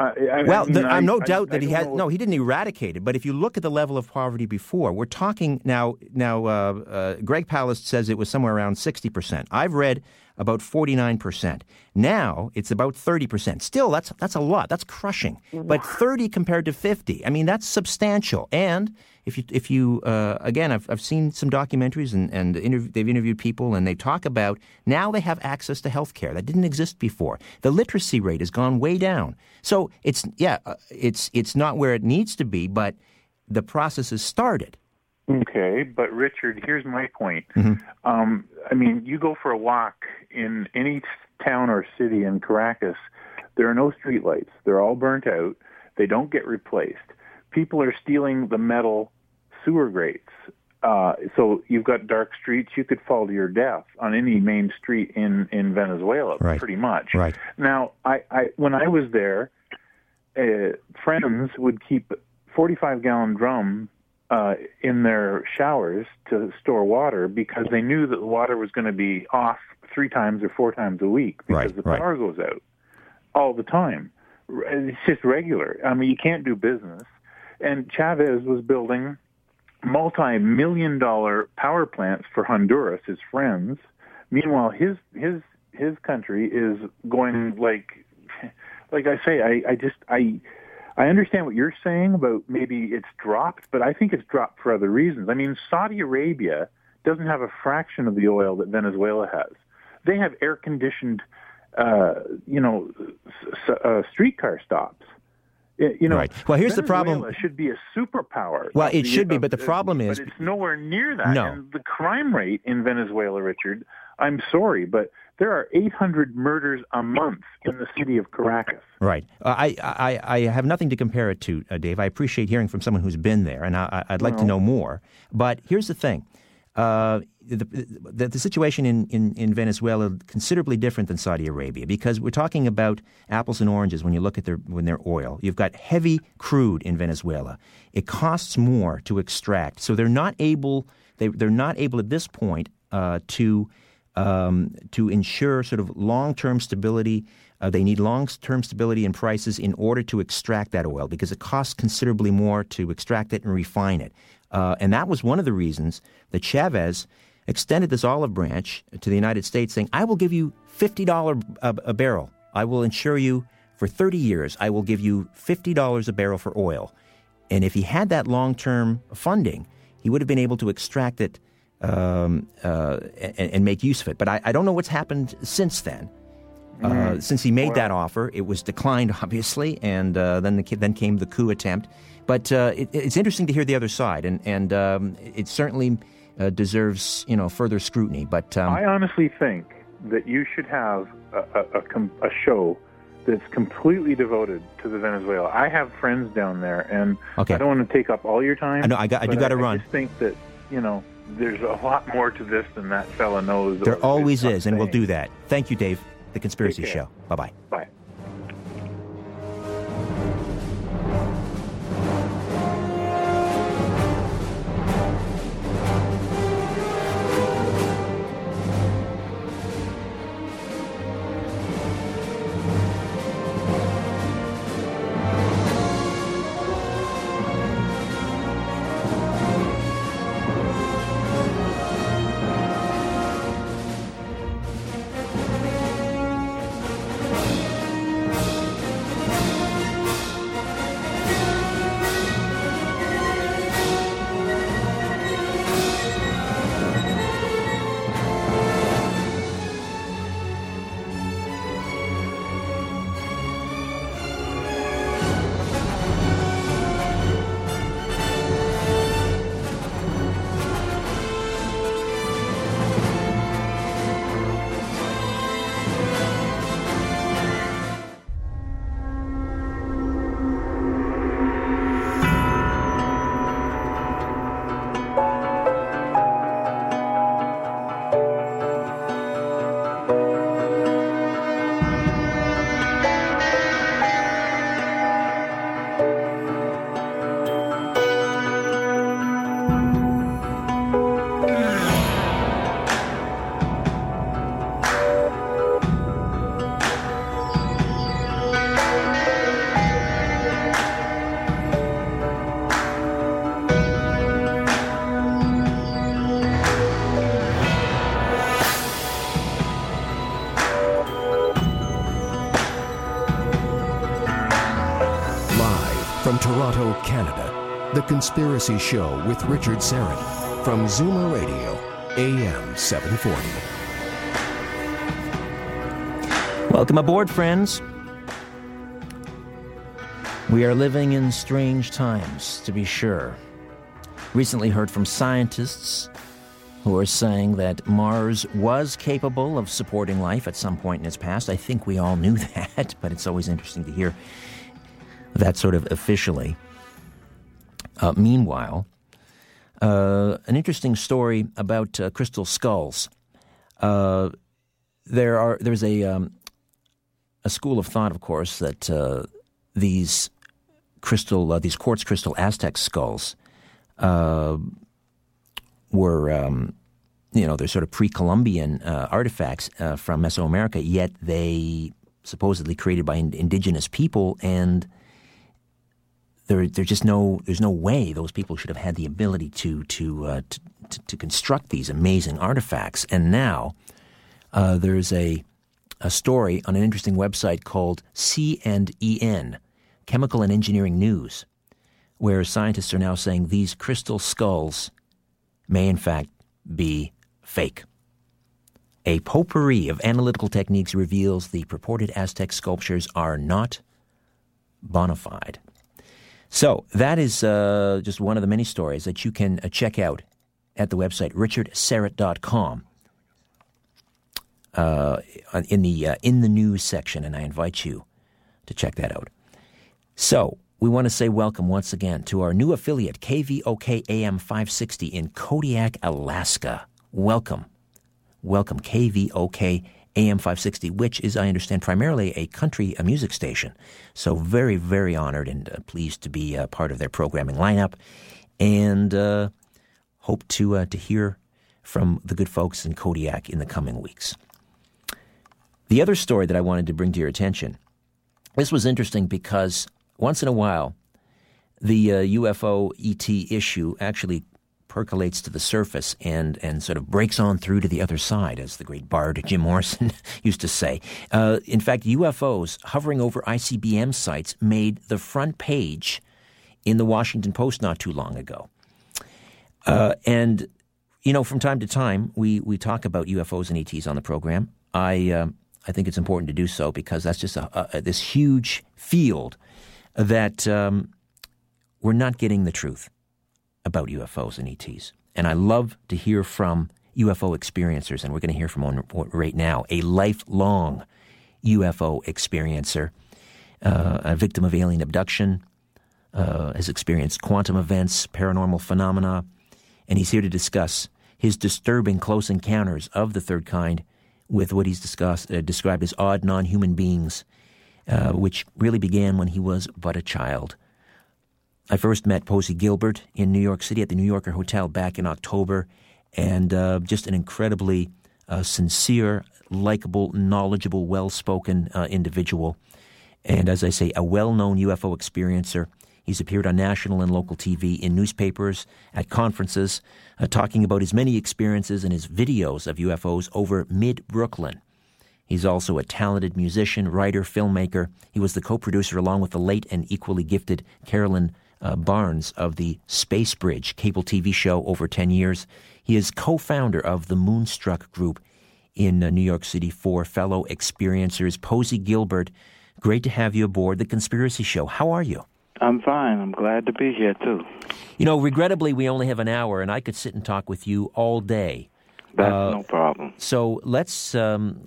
Speaker 5: Uh, I- I
Speaker 2: well,
Speaker 5: mean,
Speaker 2: the,
Speaker 5: I-
Speaker 2: I'm no
Speaker 5: I-
Speaker 2: doubt
Speaker 5: I
Speaker 2: that he had
Speaker 5: know-
Speaker 2: no. He didn't eradicate it, but if you look at the level of poverty before, we're talking now. Now, uh, uh, Greg Palast says it was somewhere around sixty percent. I've read about forty nine percent. Now it's about thirty percent. Still, that's that's a lot. That's crushing. But thirty compared to fifty, I mean, that's substantial. And if you if you uh, again, I've I've seen some documentaries and and interv- they've interviewed people and they talk about now they have access to health care that didn't exist before. The literacy rate has gone way down. So it's yeah, uh, it's it's not where it needs to be, but the process has started.
Speaker 5: Okay, but Richard, here's my point.
Speaker 2: Mm-hmm.
Speaker 5: Um, I mean, you go for a walk in any town or city in Caracas, there are no streetlights. They're all burnt out. They don't get replaced. People are stealing the metal sewer grates. Uh, so you've got dark streets. You could fall to your death on any main street in in Venezuela,
Speaker 2: Right.
Speaker 5: pretty much.
Speaker 2: Right.
Speaker 5: Now, I, I when I was there, uh, friends would keep 45 gallon drum uh, in their showers to store water because they knew that the water was going to be off three times or four times a week because
Speaker 2: Right,
Speaker 5: the
Speaker 2: right.
Speaker 5: power goes out all the time. It's just regular. I mean, you can't do business. And Chavez was building multi-million dollar power plants for Honduras, his friends. Meanwhile, his his his country is going like like I say, I, I just I I understand what you're saying about maybe it's dropped, but I think it's dropped for other reasons. I mean, Saudi Arabia doesn't have a fraction of the oil that Venezuela has. They have air conditioned, uh, you know, s- uh, streetcar stops. You know,
Speaker 2: Right. Well, here's the problem-
Speaker 5: Venezuela Should be a superpower.
Speaker 2: Well, it
Speaker 5: the-
Speaker 2: should be,
Speaker 5: of
Speaker 2: but the problem is-
Speaker 5: but it's nowhere near that.
Speaker 2: No.
Speaker 5: And the crime rate in Venezuela, Richard. I'm sorry, but there are 800 murders a month in the city of Caracas.
Speaker 2: Right. Uh, I, I, I have nothing to compare it to, uh, Dave. I appreciate hearing from someone who's been there, and I, I'd like to know more. But here's the thing. Uh, the, the, the situation in, in, in Venezuela is considerably different than Saudi Arabia because we're talking about apples and oranges when you look at their when their oil. You've got heavy crude in Venezuela. It costs more to extract, so they're not able they they're not able at this point uh, to um, to ensure sort of long term stability. Uh, they need long term stability in prices in order to extract that oil because it costs considerably more to extract it and refine it. Uh, and that was one of the reasons that Chavez extended this olive branch to the United States, saying, I will give you $50 a, a barrel. I will insure you for 30 years. I will give you $50 a barrel for oil. And if he had that long term funding, he would have been able to extract it um, uh, and, and, make use of it. But I, I, don't know what's happened since then. Uh, mm-hmm. since he made that offer, it was declined, obviously, and uh, then the, then came the coup attempt. But uh, it, it's interesting to hear the other side, and and um, it certainly uh, deserves you know further scrutiny. But um,
Speaker 5: I honestly think that you should have a, a, a, a show that's completely devoted to the Venezuela. I have friends down there, and okay. I don't want to take up all your time.
Speaker 2: I know I got I do got to run.
Speaker 5: I just think that you know there's a lot more to this than that fella knows.
Speaker 2: There always is, and we'll do that. Thank you, Dave. The Conspiracy Show. Bye bye.
Speaker 1: Conspiracy Show with Richard Syrett from Zoomer Radio, AM 740.
Speaker 2: Welcome aboard, friends. We are living in strange times, to be sure. Recently heard from scientists who are saying that Mars was capable of supporting life at some point in its past. I think we all knew that, but it's always interesting to hear that sort of officially. Uh, meanwhile, uh, an interesting story about uh, crystal skulls. Uh, there are there's a um, a school of thought, of course, that uh, these crystal uh, these quartz crystal Aztec skulls were. Um, you know, they're sort of pre-Columbian artifacts from Mesoamerica, yet they supposedly created by in- indigenous people, and there, there's just no, there's no way those people should have had the ability to to uh, to, to, construct these amazing artifacts. And now uh, there's a a story on an interesting website called C and EN, Chemical and Engineering News, where scientists are now saying these crystal skulls may in fact be fake. A potpourri of analytical techniques reveals the purported Aztec sculptures are not bona fide. So that is uh, just one of the many stories that you can uh, check out at the website richardsyrett.com uh, in the uh, in the news section, and I invite you to check that out. So we want to say welcome once again to our new affiliate KVOK AM 560 in Kodiak, Alaska. Welcome, welcome KVOK AM 560, which is, I understand, primarily a country a music station. So, very, very honored and uh, pleased to be uh, part of their programming lineup and uh, hope to, uh, to hear from the good folks in Kodiak in the coming weeks. The other story that I wanted to bring to your attention this was interesting because once in a while, the UFO uh, ET issue actually percolates to the surface and, and sort of breaks on through to the other side, as the great bard Jim Morrison used to say. Uh, in fact, UFOs hovering over ICBM sites made the front page in the Washington Post not too long ago. Uh, and, you know, from time to time, we, we talk about UFOs and ETs on the program. I, uh, I think it's important to do so because that's just a, a, this huge field that um, we're not getting the truth about UFOs and ETs. And I love to hear from UFO experiencers, and we're going to hear from one right now, a lifelong UFO experiencer, uh, a victim of alien abduction, uh, has experienced quantum events, paranormal phenomena, and he's here to discuss his disturbing close encounters of the third kind with what he's discussed, uh, described as odd non human beings, uh, which really began when he was but a child. I first met Posey Gilbert in New York City at the New Yorker Hotel back in October, and uh, just an incredibly uh, sincere, likable, knowledgeable, well spoken uh, individual. And as I say, a well known UFO experiencer. He's appeared on national and local TV, in newspapers, at conferences, uh, talking about his many experiences and his videos of UFOs over mid Brooklyn. He's also a talented musician, writer, filmmaker. He was the co producer, along with the late and equally gifted Carolyn uh, Barnes of the Space Bridge cable TV show over 10 years. He is co founder of the Moonstruck Group in uh, New York City for fellow experiencers. Posey Gilbert, great to have you aboard The Conspiracy Show. How are you?
Speaker 6: I'm fine. I'm glad to be here, too.
Speaker 2: You know, regrettably, we only have an hour, and I could sit and talk with you all day.
Speaker 6: That's uh, no problem.
Speaker 2: So let's um,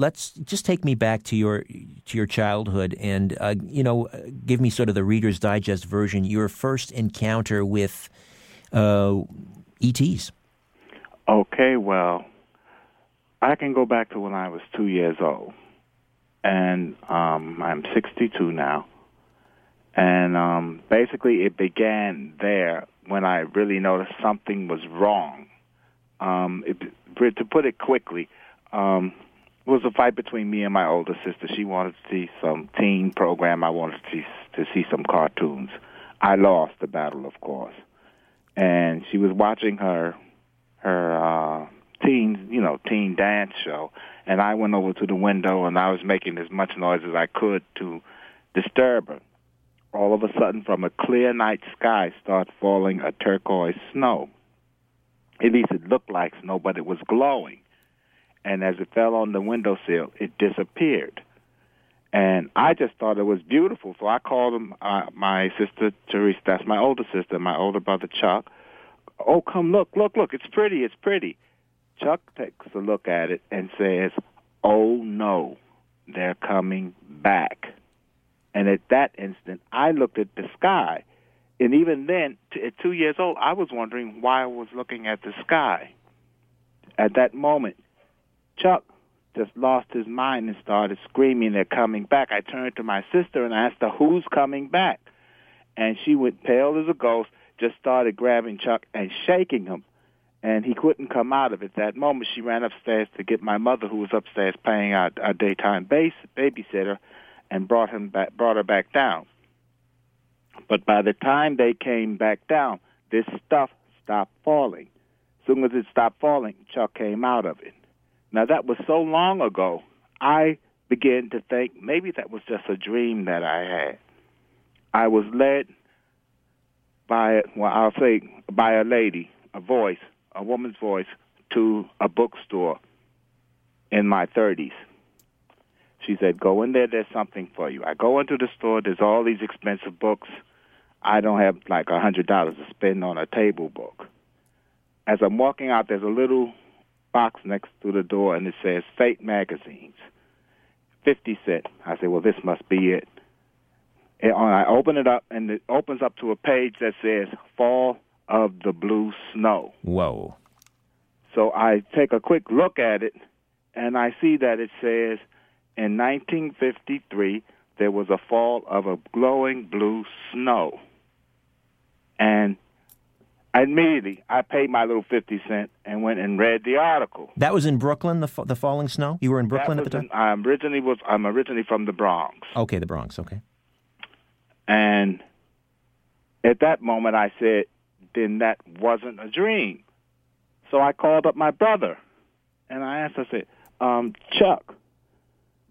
Speaker 2: let's just take me back to your to your childhood and uh, you know give me sort of the Reader's Digest version. Your first encounter with uh, ETs.
Speaker 6: Okay, well, I can go back to when I was two years old, and um, I'm 62 now. And um, basically, it began there when I really noticed something was wrong. Um, it, to put it quickly, um, was a fight between me and my older sister. She wanted to see some teen program. I wanted to see, to see some cartoons. I lost the battle, of course, and she was watching her her uh, teen, you know, teen dance show. And I went over to the window and I was making as much noise as I could to disturb her. All of a sudden, from a clear night sky, started falling a turquoise snow. At least it looked like snow, but it was glowing and as it fell on the windowsill, it disappeared. And I just thought it was beautiful, so I called him, uh, my sister Teresa. That's my older sister, my older brother Chuck. Oh, come look, look, look! It's pretty, it's pretty. Chuck takes a look at it and says, "Oh no, they're coming back." And at that instant, I looked at the sky, and even then, t- at two years old, I was wondering why I was looking at the sky. At that moment, Chuck just lost his mind and started screaming, they're coming back. I turned to my sister and asked her, who's coming back? And she went pale as a ghost, just started grabbing Chuck and shaking him. And he couldn't come out of it. That moment, she ran upstairs to get my mother, who was upstairs paying our, our daytime base, babysitter, and brought him back, brought her back down. But by the time they came back down, this stuff stopped falling. Soon as it stopped falling, Chuck came out of it. Now, that was so long ago, I began to think maybe that was just a dream that I had. I was led by, well, I'll say by a lady, a voice, a woman's voice, to a bookstore in my 30s. She said, Go in there, there's something for you. I go into the store, there's all these expensive books. I don't have like a $100 to spend on a table book. As I'm walking out, there's a little box next to the door and it says Fate Magazines. 50 cent. I said, well, this must be it. And I open it up and it opens up to a page that says Fall of the Blue Snow.
Speaker 2: Whoa.
Speaker 6: So I take a quick look at it and I see that it says in 1953 there was a fall of a glowing blue snow. And immediately I paid my little fifty cent and went and read the article.
Speaker 2: That was in Brooklyn, the the falling snow. You were in Brooklyn at the time.
Speaker 6: In, I'm originally was I'm originally from the Bronx.
Speaker 2: Okay, the Bronx. Okay.
Speaker 6: And at that moment, I said, then that wasn't a dream. So I called up my brother, and I asked, I said, um, Chuck,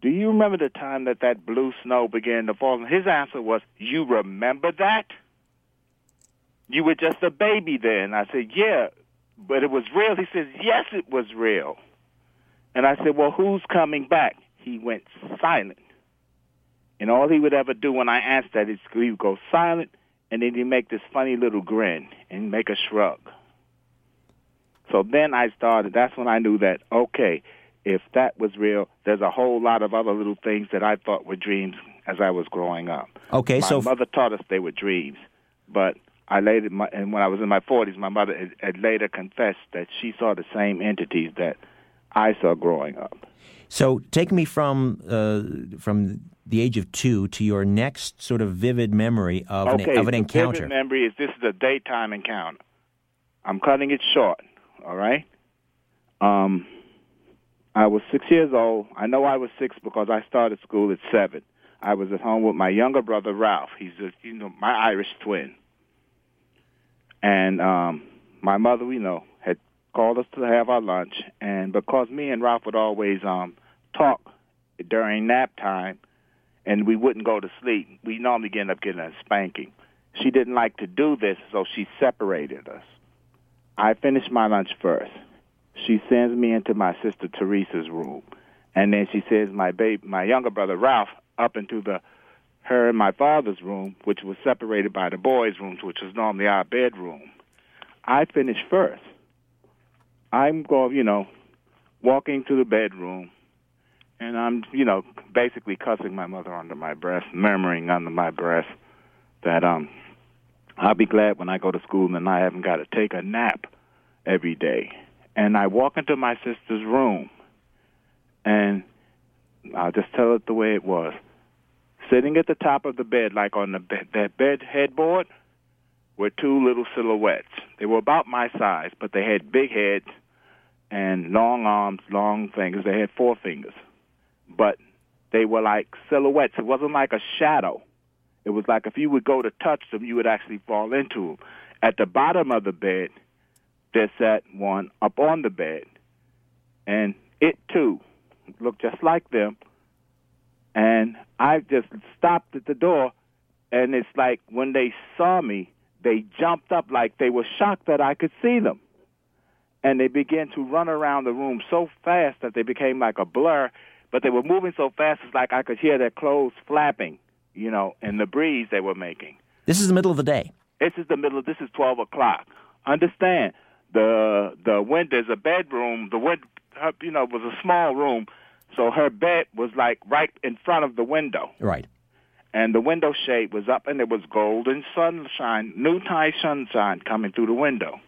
Speaker 6: do you remember the time that that blue snow began to fall? And his answer was, you remember that? You were just a baby then. I said, yeah, but it was real. He says, yes, it was real. And I said, well, who's coming back? He went silent. And all he would ever do when I asked that is he would go silent, and then he'd make this funny little grin and make a shrug. So then I started, that's when I knew that, okay, if that was real, there's a whole lot of other little things that I thought were dreams as I was growing up.
Speaker 2: Okay,
Speaker 6: my
Speaker 2: so
Speaker 6: mother taught us they were dreams, but I later, my, and when I was in my 40s, my mother had, had later confessed that she saw the same entities that I saw growing up.
Speaker 2: So take me from uh, from the age of two to your next sort of vivid memory of
Speaker 6: okay,
Speaker 2: an, of an encounter.
Speaker 6: Vivid memory is this is a daytime encounter. I'm cutting it short. All right. Um, I was six years old. I know I was six because I started school at seven. I was at home with my younger brother Ralph. He's a, you know my Irish twin. And um, my mother, you know, had called us to have our lunch, and because me and Ralph would always um, talk during nap time, and we wouldn't go to sleep, we normally end up getting a spanking. She didn't like to do this, so she separated us. I finished my lunch first. She sends me into my sister Teresa's room, and then she sends my baby, my younger brother Ralph, up into the her and my father's room, which was separated by the boys' rooms, which was normally our bedroom. I finished first. I'm going, you know, walking to the bedroom, and I'm, you know, basically cussing my mother under my breath, murmuring under my breath that um, I'll be glad when I go to school and I haven't got to take a nap every day. And I walk into my sister's room, and I'll just tell it the way it was. Sitting at the top of the bed, like on the bed, that bed headboard, were two little silhouettes. They were about my size, but they had big heads and long arms, long fingers. They had four fingers, but they were like silhouettes. It wasn't like a shadow. It was like if you would go to touch them, you would actually fall into them. At the bottom of the bed, there sat one up on the bed, and it too looked just like them. And I just stopped at the door, and it's like when they saw me, they jumped up like they were shocked that I could see them. And they began to run around the room so fast that they became like a blur, but they were moving so fast it's like I could hear their clothes flapping, you know, in the breeze they were making.
Speaker 2: This is the middle of the day.
Speaker 6: This is the middle. of This is twelve o'clock. Understand the the window there's a bedroom. The wind, you know, was a small room, so her bed was like right in front of the window,
Speaker 2: Right.
Speaker 6: and the window shade was up, and there was golden sunshine, new Thai sunshine coming through the window,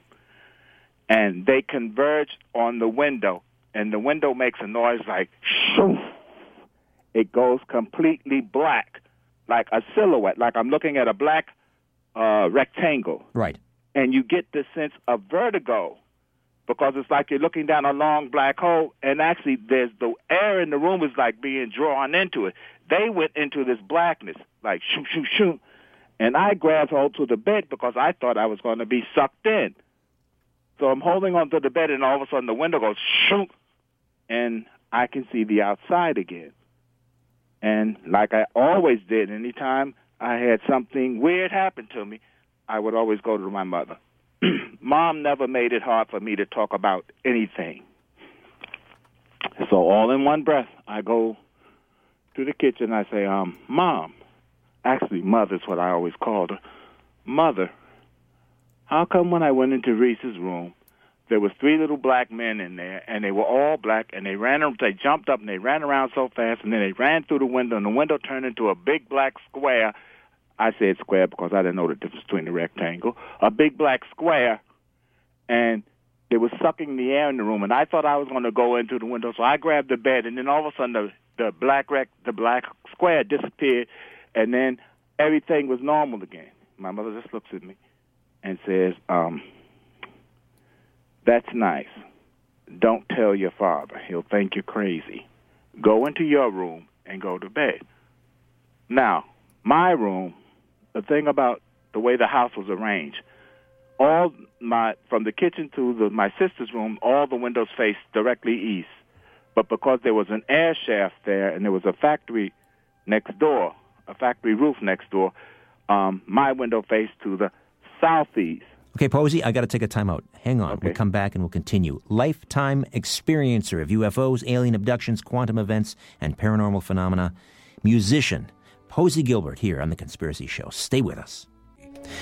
Speaker 6: and they converged on the window, and the window makes a noise like shoo. It goes completely black, like a silhouette, like I'm looking at a black uh, rectangle
Speaker 2: Right.
Speaker 6: and you get the sense of vertigo because it's like you're looking down a long black hole and actually there's the air in the room is like being drawn into it. They went into this blackness like shoot shoot shoot. And i grabbed hold to the bed because i thought i was going to be sucked in. So i'm holding onto the bed and all of a sudden the window goes shoot. And i can see the outside again. And like i always did anytime i had something weird happen to me I would always go to my mother. Mom never made it hard for me to talk about anything. So all in one breath, I go to the kitchen. I say, um, Mom, actually, Mother's what I always called her. Mother, how come when I went into Reese's room, there was three little black men in there, and they were all black, and they ran, they jumped up and they ran around so fast, and then they ran through the window, and the window turned into a big black square. I said square because I didn't know the difference between the rectangle. A big black square, and they were sucking the air in the room, and I thought I was going to go into the window, so I grabbed the bed, and then all of a sudden the the black rec, the black square disappeared, and then everything was normal again. My mother just looks at me and says, um, "That's nice. Don't tell your father; he'll think you're crazy. Go into your room and go to bed." Now, my room, the thing about the way the house was arranged, all my from the kitchen to the, my sister's room, all the windows faced directly east. But because there was an air shaft there and there was a factory next door, a factory roof next door, um, my window faced to the southeast.
Speaker 2: Okay, Posey, I got to take a timeout. Hang on.
Speaker 6: Okay.
Speaker 2: We'll come back and we'll continue. Lifetime experiencer of UFOs, alien abductions, quantum events, and paranormal phenomena. Musician, Posey Gilbert, here on The Conspiracy Show. Stay with us.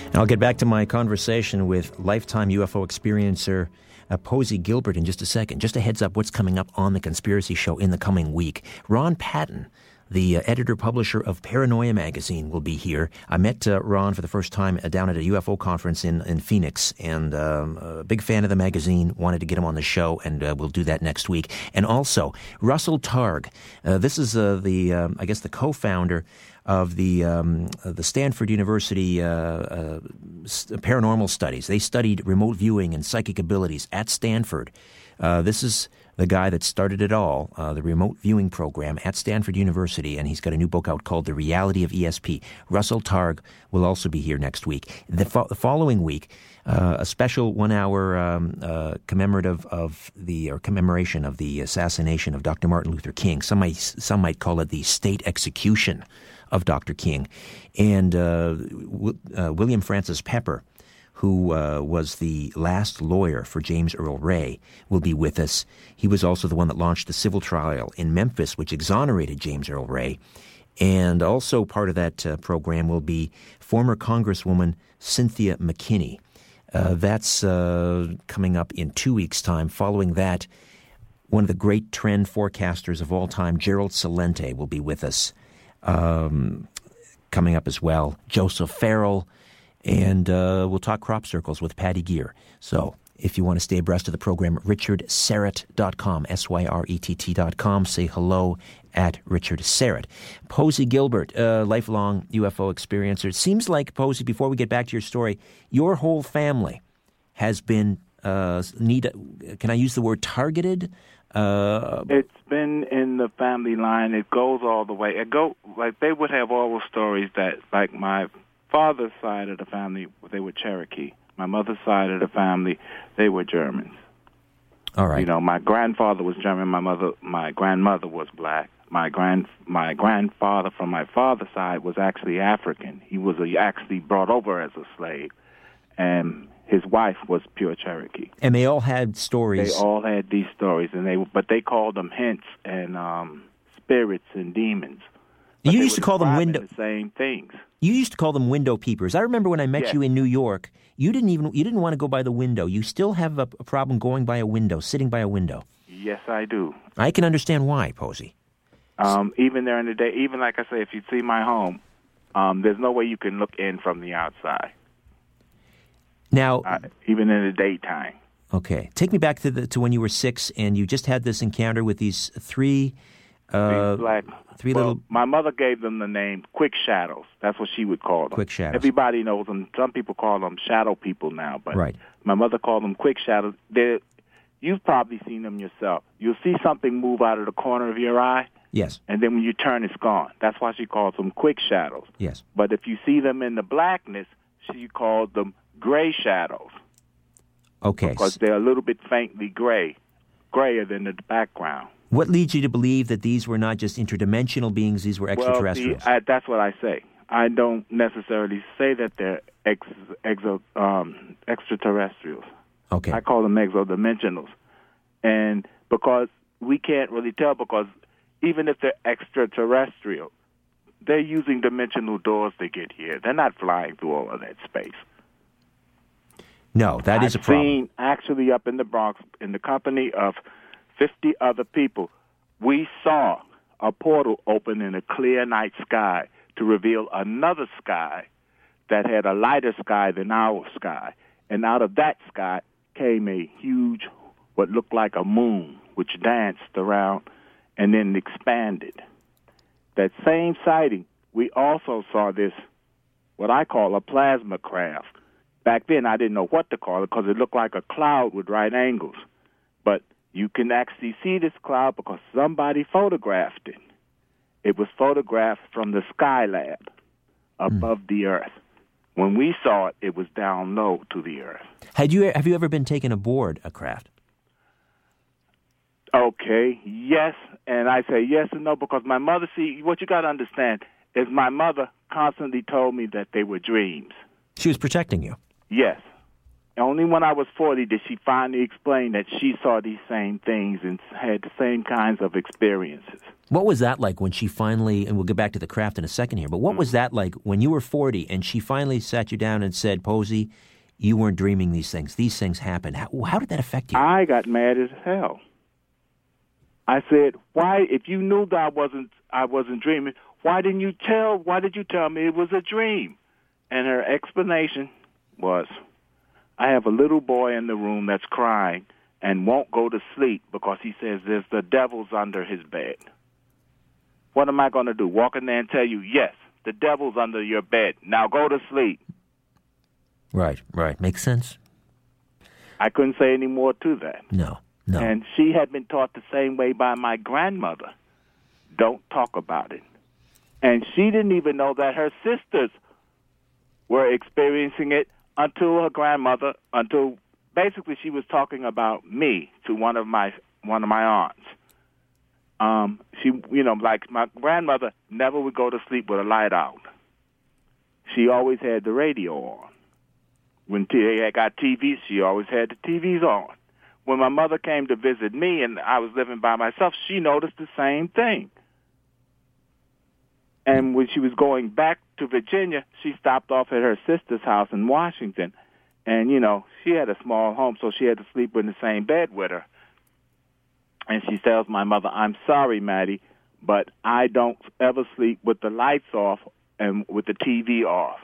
Speaker 2: And I'll get back to my conversation with lifetime UFO experiencer uh, Posey Gilbert in just a second. Just a heads up what's coming up on The Conspiracy Show in the coming week. Ron Patton the uh, editor publisher of Paranoia magazine will be here. I met uh, Ron for the first time uh, down at a UFO conference in, in Phoenix, and um, a big fan of the magazine. Wanted to get him on the show, and uh, we'll do that next week. And also Russell Targ. Uh, this is uh, the um, I guess the co-founder of the um, the Stanford University uh, uh, paranormal studies. They studied remote viewing and psychic abilities at Stanford. Uh, this is the guy that started it all, uh, the remote viewing program at Stanford University, and he's got a new book out called The Reality of ESP. Russell Targ will also be here next week. The, fo- the following week, uh, a special one-hour um, uh, commemorative of the or commemoration of the assassination of Dr. Martin Luther King. Some might some might call it the state execution of Dr. King, and uh, w- uh, William Francis Pepper who uh, was the last lawyer for James Earl Ray, will be with us. He was also the one that launched the civil trial in Memphis, which exonerated James Earl Ray. And also part of that uh, program will be former Congresswoman Cynthia McKinney. Uh, that's uh, coming up in two weeks' time. Following that, one of the great trend forecasters of all time, Gerald Celente, will be with us. Um, coming up as well, Joseph Farrell, and uh, we'll talk crop circles with Patty Greer. So if you want to stay abreast of the program, richardsyrett.com, S-Y-R-E-T-T.com. Say hello at Richard Syrett. Posey Gilbert, uh, lifelong UFO experiencer. It seems like, Posey, before we get back to your story, your whole family has been, uh, need, can I use the word targeted? Uh,
Speaker 6: it's been in the family line. It goes all the way. It go like they would have all the stories that like my father's side of the family they were Cherokee. My mother's side of the family they were Germans.
Speaker 2: all right.
Speaker 6: You know, my grandfather was German. My mother, my grandmother was black. My grand, my grandfather from my father's side was actually African. He was a, actually brought over as a slave, and his wife was pure Cherokee.
Speaker 2: and they all had stories.
Speaker 6: They all had these stories, and they but they called them hints and um, spirits and demons. But
Speaker 2: you used to call them window.
Speaker 6: the same things.
Speaker 2: You used to call them window peepers. I remember when I met
Speaker 6: Yes.
Speaker 2: you in New York. You didn't even you didn't want to go by the window. You still have a, a problem going by a window, sitting by a window.
Speaker 6: Yes, I do.
Speaker 2: I can understand why, Posey.
Speaker 6: Um, even during the day, even like I say, if you see my home, um, there's no way you can look in from the outside,
Speaker 2: Now,
Speaker 6: uh, even in the daytime.
Speaker 2: okay, take me back to the to when you were six and you just had this encounter with these three. Uh,
Speaker 6: These black.
Speaker 2: three
Speaker 6: well,
Speaker 2: little-
Speaker 6: My mother gave them the name Quick Shadows. That's what she would call them.
Speaker 2: Quick Shadows.
Speaker 6: Everybody knows them. Some people call them Shadow People now, but
Speaker 2: Right.
Speaker 6: my mother called them Quick Shadows. They're, you've probably seen them yourself. You'll see something move out of the corner of your eye,
Speaker 2: yes,
Speaker 6: and then when you turn, it's gone. That's why she calls them Quick Shadows.
Speaker 2: yes.
Speaker 6: But if you see them in the blackness, she calls them Gray Shadows
Speaker 2: Okay.
Speaker 6: because they're a little bit faintly gray, grayer than the background.
Speaker 2: what leads you to believe that these were not just interdimensional beings; these were
Speaker 6: Well,
Speaker 2: extraterrestrials?
Speaker 6: see, I, that's what I say. I don't necessarily say that they're ex, exo, um, extraterrestrials.
Speaker 2: okay.
Speaker 6: I call them exodimensionals, and because we can't really tell, because even if they're extraterrestrial, they're using dimensional doors to get here. They're not flying through all of that space.
Speaker 2: No, that is
Speaker 6: I've
Speaker 2: a problem.
Speaker 6: seen actually up in the Bronx, in the company of 50 other people, we saw a portal open in a clear night sky to reveal another sky that had a lighter sky than our sky. And out of that sky came a huge, what looked like a moon, which danced around and then expanded. That same sighting, we also saw this, what I call a plasma craft. Back then, I didn't know what to call it because it looked like a cloud with right angles. But you can actually see this cloud because somebody photographed it. It was photographed from the Skylab above the Earth. When we saw it, it was down low to the earth.
Speaker 2: Had you have you ever been taken aboard a craft?
Speaker 6: Okay, yes, and I say yes and no because my mother. See, what you got to understand is my mother constantly told me that they were dreams.
Speaker 2: She was protecting you.
Speaker 6: Yes. Only when I was 40 did she finally explain that she saw these same things and had the same kinds of experiences.
Speaker 2: What was that like when she finally, and we'll get back to the craft in a second here, but what was that like when you were 40 and she finally sat you down and said, Posey, you weren't dreaming these things. These things happened. How, how did that affect you?
Speaker 6: I got mad as hell. I said, "Why? If you knew that I wasn't, I wasn't dreaming. Why didn't you tell? Why did you tell me it was a dream?" And her explanation was, "I have a little boy in the room that's crying and won't go to sleep because he says there's the devil's under his bed. What am I going to do? Walk in there and tell you, yes, the devil's under your bed. Now go to sleep."
Speaker 2: Right, right. Makes sense.
Speaker 6: I couldn't say any more to that.
Speaker 2: No. No.
Speaker 6: And she had been taught the same way by my grandmother. Don't talk about it. And she didn't even know that her sisters were experiencing it until her grandmother, until basically she was talking about me to one of my one of my aunts. Um, she, you know, like my grandmother never would go to sleep with a light out. She always had the radio on. When they got TVs, she always had the TVs on when my mother came to visit me and I was living by myself, she noticed the same thing. And when she was going back to Virginia, she stopped off at her sister's house in Washington. And, you know, she had a small home, so she had to sleep in the same bed with her. And she tells my mother, I'm sorry, Maddie, but I don't ever sleep with the lights off and with the TV off.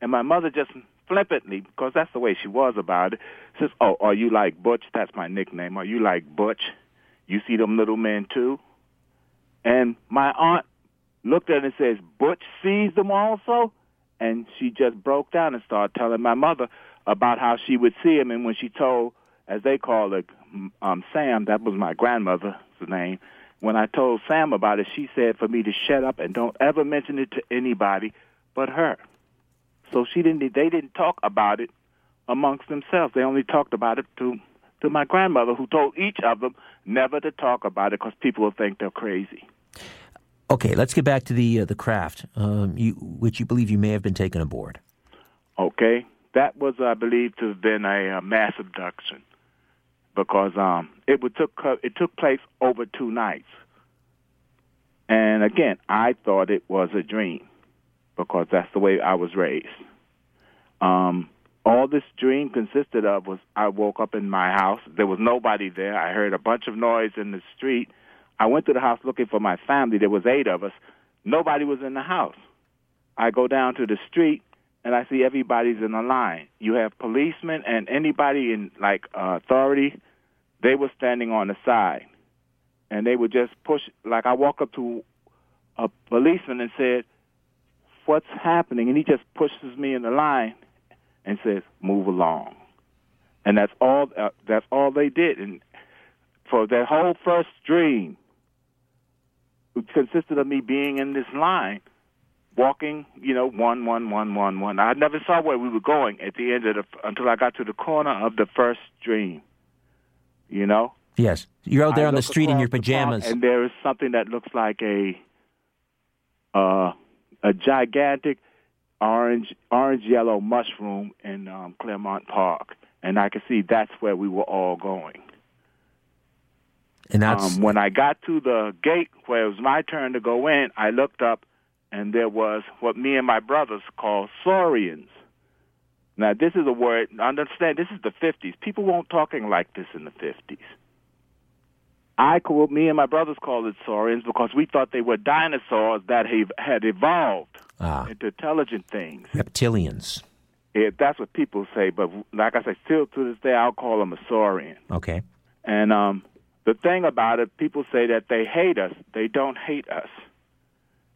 Speaker 6: And my mother just flippantly, because that's the way she was about it, says, "Oh, are you like Butch? That's my nickname. Are you like Butch? You see them little men too?" And my aunt looked at it and says, "Butch sees them also," and she just broke down and started telling my mother about how she would see him. And when she told, as they call it, um, Sam, that was my grandmother's name. When I told Sam about it, she said for me to shut up and don't ever mention it to anybody but her. So she didn't. They didn't talk about it amongst themselves. They only talked about it to to my grandmother, who told each of them never to talk about it because people will think they're crazy.
Speaker 2: Okay, let's get back to the uh, the craft, um, you, which you believe you may have been taken aboard.
Speaker 6: Okay, that was, I believe, to have been a, a mass abduction because um, it took it took place over two nights, and again, I thought it was a dream because that's the way I was raised. Um, all this dream consisted of was I woke up in my house. There was nobody there. I heard a bunch of noise in the street. I went to the house looking for my family. There was eight of us. Nobody was in the house. I go down to the street and I see everybody's in a line. You have policemen and anybody in like uh, authority. They were standing on the side, and they would just push. Like I walk up to a policeman and said, what's happening, and he just pushes me in the line and says, "Move along," and that's all. Uh, that's all they did, and for that whole first dream, consisted of me being in this line, walking, you know, one, one, one, one, one. I never saw where we were going at the end of the until I got to the corner of the first dream. You know.
Speaker 2: Yes, you're out there I on the street in your pajamas,
Speaker 6: and there is something that looks like a. Uh, a gigantic orange orange yellow mushroom in um, Claremont Park, and I could see that's where we were all going.
Speaker 2: And that's
Speaker 6: um, when I got to the gate where it was my turn to go in. I looked up, and there was what me and my brothers call saurians. Now, this is a word. Understand? This is the '50s. People weren't talking like this in the '50s. I called me and my brothers called it saurians because we thought they were dinosaurs that had evolved ah. into intelligent things.
Speaker 2: Reptilians.
Speaker 6: Yeah, that's what people say, but like I said, still to this day, I'll call them a saurian.
Speaker 2: Okay.
Speaker 6: And um, the thing about it, people say that they hate us. They don't hate us.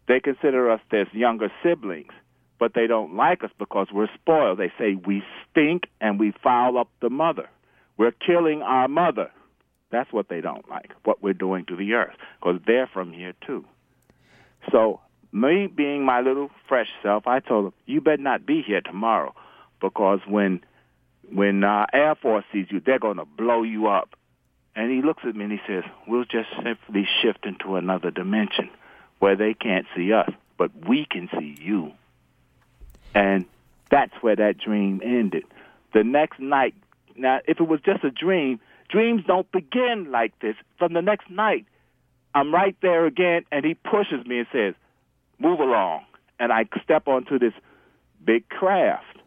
Speaker 6: They consider us as younger siblings, but they don't like us because we're spoiled. They say we stink and we foul up the mother. We're killing our mother. That's what they don't like, what we're doing to the earth, because they're from here too. So me being my little fresh self, I told them, "You better not be here tomorrow, because when when uh, Air Force sees you, they're going to blow you up." And he looks at me and he says, "We'll just simply shift into another dimension where they can't see us, but we can see you." And that's where that dream ended. The next night, now if it was just a dream, dreams don't begin like this. From the next night, I'm right there again, and he pushes me and says, "Move along." And I step onto this big craft.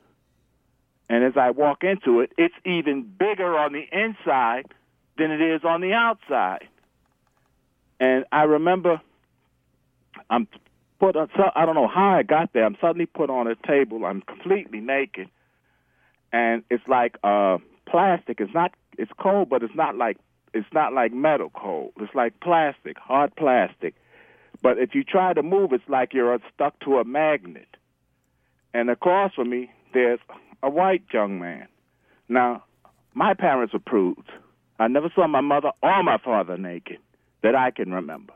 Speaker 6: And as I walk into it, it's even bigger on the inside than it is on the outside. And I remember I'm put on, I don't know how I got there. I'm suddenly put on a table. I'm completely naked. And it's like uh plastic. It's not it's cold, but it's not like it's not like metal cold. It's like plastic, hard plastic. But if you try to move, it's like you're stuck to a magnet. And across from me, there's a white young man. Now, my parents approved. I never saw my mother or my father naked that I can remember.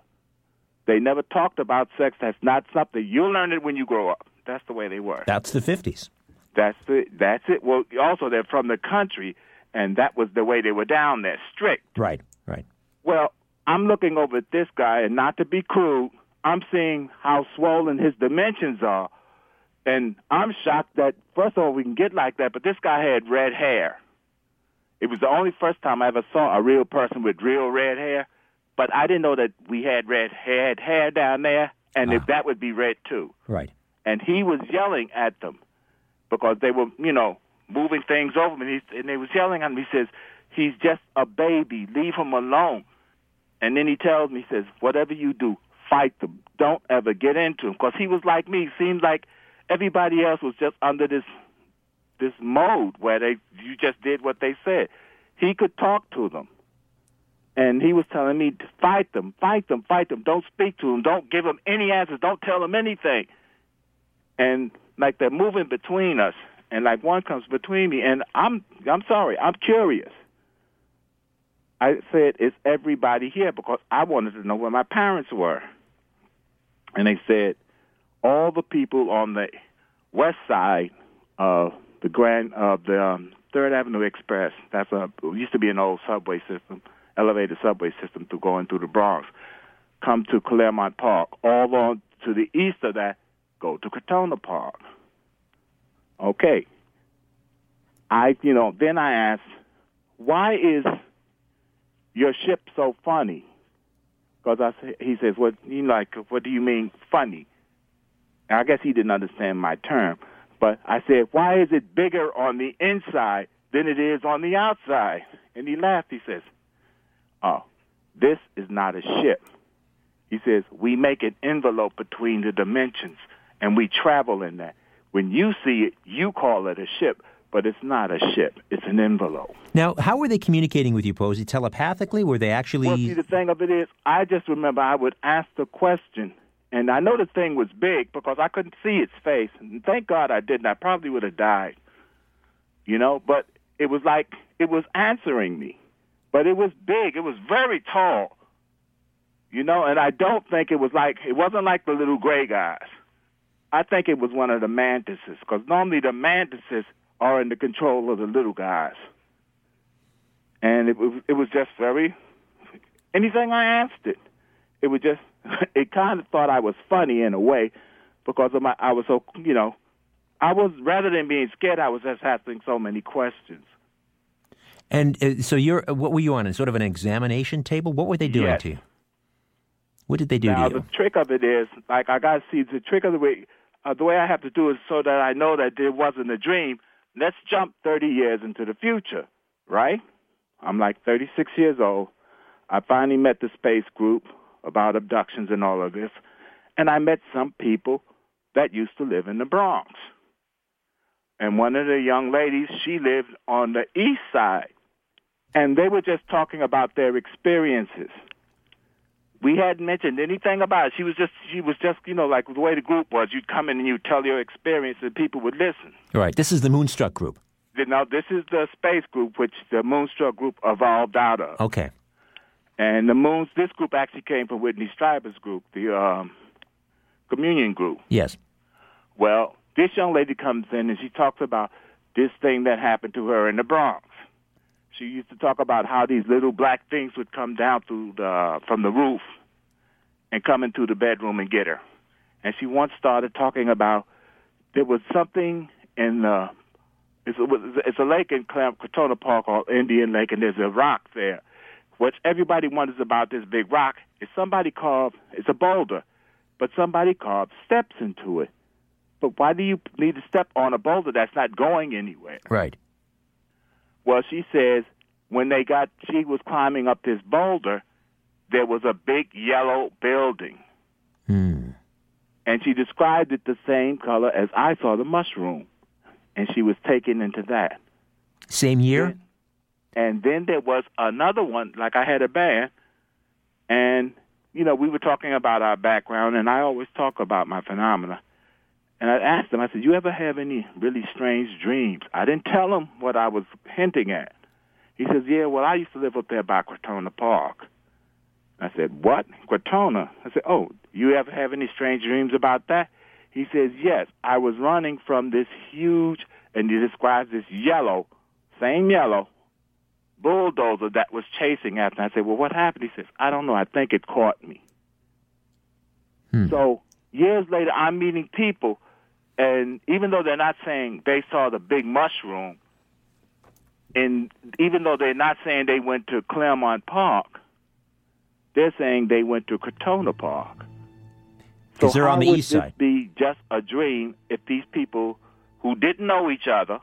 Speaker 6: They never talked about sex. That's not something you'll learn it when you grow up. That's the way they were.
Speaker 2: That's the 50s.
Speaker 6: That's the that's it. Well, also they're from the country, and that was the way they were down there, strict.
Speaker 2: Right, right.
Speaker 6: Well, I'm looking over at this guy, and not to be crude, I'm seeing how swollen his dimensions are, and I'm shocked that first of all we can get like that, but this guy had red hair. It was the only first time I ever saw a real person with real red hair, but I didn't know that we had red had hair down there, and if ah. that would be red too.
Speaker 2: Right.
Speaker 6: And he was yelling at them because they were, you know, moving things over him, and, he, and they was yelling at him. He says, "He's just a baby. Leave him alone." And then he tells me, he says, "Whatever you do, fight them. Don't ever get into him." Because he was like me. Seemed like everybody else was just under this this mode where they you just did what they said. He could talk to them. And he was telling me to fight them, fight them, fight them. Don't speak to them. Don't give them any answers. Don't tell them anything. And like they're moving between us, and like one comes between me, and I'm I'm sorry, I'm curious. I said, "Is everybody here?" Because I wanted to know where my parents were, and they said, "All the people on the west side of the Grand of the um, Third Avenue Express. That's a used to be an old subway system, elevated subway system through going through the Bronx. Come to Claremont Park. All on to the east of that, go to Crotona Park. Okay. I, you know, then I asked, why is your ship so funny? Because I say, he says, what you like? What do you mean funny? And I guess he didn't understand my term, but I said, why is it bigger on the inside than it is on the outside? And he laughed. He says, oh, this is not a ship. He says, we make an envelope between the dimensions and we travel in that. When you see it, you call it a ship, but it's not a ship. It's an envelope.
Speaker 2: Now, how were they communicating with you, Posey? Telepathically? Were they actually.
Speaker 6: Well, see, the thing of it is, I just remember I would ask the question, and I know the thing was big because I couldn't see its face. And thank God I didn't. I probably would have died. You know, but it was like it was answering me. But it was big. It was very tall. You know, and I don't think it was like, it wasn't like the little gray guys. I think it was one of the mantises because normally the mantises are in the control of the little guys. And it was, it was just very, anything I asked it, it was just, it kind of thought I was funny in a way because of my, I was so, you know, I was, rather than being scared, I was just asking so many questions.
Speaker 2: And uh, so you're, what were you on? Sort of an examination table? What were they doing
Speaker 6: Yes.
Speaker 2: to you? What did they do
Speaker 6: now
Speaker 2: to you?
Speaker 6: the trick of it is, like I got to see the trick of the way. Uh, the way I have to do it so that I know that it wasn't a dream. Let's jump 30 years into the future, right? I'm like 36 years old. I finally met the space group about abductions and all of this, and I met some people that used to live in the Bronx. And one of the young ladies, she lived on the east side, and they were just talking about their experiences we hadn't mentioned anything about it. She was just she was just you know like the way the group was. You'd come in and you'd tell your experience, and people would listen.
Speaker 2: Right. This is the Moonstruck group.
Speaker 6: Now this is the space group, which the Moonstruck group evolved out of.
Speaker 2: Okay.
Speaker 6: And the moons, this group actually came from Whitley Strieber's group, the um, communion group.
Speaker 2: Yes.
Speaker 6: Well, this young lady comes in and she talks about this thing that happened to her in the Bronx. She used to talk about how these little black things would come down through the from the roof and come into the bedroom and get her. And she once started talking about there was something in the it's a, it's a lake in Crotona Park called Indian Lake, and there's a rock there. What everybody wonders about this big rock is somebody carved, it's a boulder, but somebody carved steps into it. But why do you need to step on a boulder that's not going anywhere?
Speaker 2: Right.
Speaker 6: Well, she says when they got, she was climbing up this boulder, there was a big yellow building.
Speaker 2: Hmm.
Speaker 6: And she described it the same color as I saw the mushroom. And she was taken into that.
Speaker 2: Same year?
Speaker 6: And then there was another one, like I had a band, and, you know, we were talking about our background, and I always talk about my phenomena. And I asked him, I said, you ever have any really strange dreams? I didn't tell him what I was hinting at. He says, yeah, well, I used to live up there by Crotona Park. I said, what? Crotona? I said, oh, you ever have any strange dreams about that? He says, yes, I was running from this huge, and he describes this yellow, same yellow, bulldozer that was chasing after. I said, well, what happened? He says, I don't know. I think it caught me.
Speaker 2: Hmm.
Speaker 6: So years later, I'm meeting people, and even though they're not saying they saw the big mushroom, and even though they're not saying they went to Claremont Park, they're saying they went to Crotona Park. So
Speaker 2: Because they're
Speaker 6: how
Speaker 2: on the
Speaker 6: would
Speaker 2: east side.
Speaker 6: be just a dream if these people who didn't know each other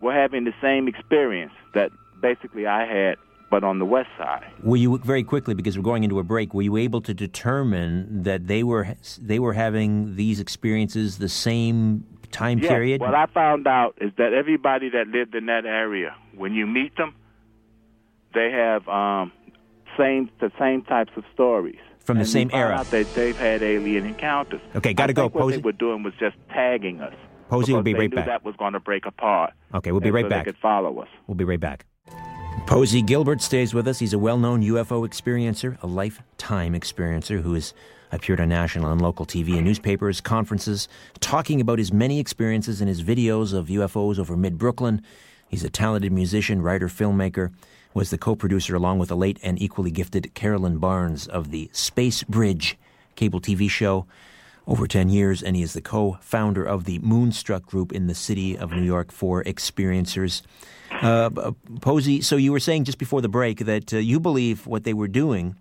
Speaker 6: were having the same experience that basically I had, but on the west side?
Speaker 2: Were you very quickly because we're going into a break? Were you able to determine that they were they were having these experiences the same time
Speaker 6: Yes,
Speaker 2: period?
Speaker 6: What I found out is that everybody that lived in that area, when you meet them, they have um, same the same types of stories
Speaker 2: From the
Speaker 6: And we
Speaker 2: same era.
Speaker 6: Out that they've had alien encounters.
Speaker 2: Okay, gotta go,
Speaker 6: think What
Speaker 2: Posey.
Speaker 6: they were doing was just tagging us.
Speaker 2: Posey will be right
Speaker 6: knew
Speaker 2: back.
Speaker 6: That was going to break apart.
Speaker 2: Okay, we'll be right
Speaker 6: so
Speaker 2: back.
Speaker 6: They could follow us.
Speaker 2: We'll be right back. Posey Gilbert stays with us. He's a well known UFO experiencer, a lifetime experiencer who has appeared on national and local TV and newspapers, conferences, talking about his many experiences and his videos of UFOs over mid Brooklyn. He's a talented musician, writer, filmmaker, was the co producer along with the late and equally gifted Carolyn Barnes of the Space Bridge cable TV show over 10 years, and he is the co founder of the Moonstruck Group in the city of New York for experiencers. Uh, uh, Posey, so you were saying just before the break that uh, you believe what they were doing,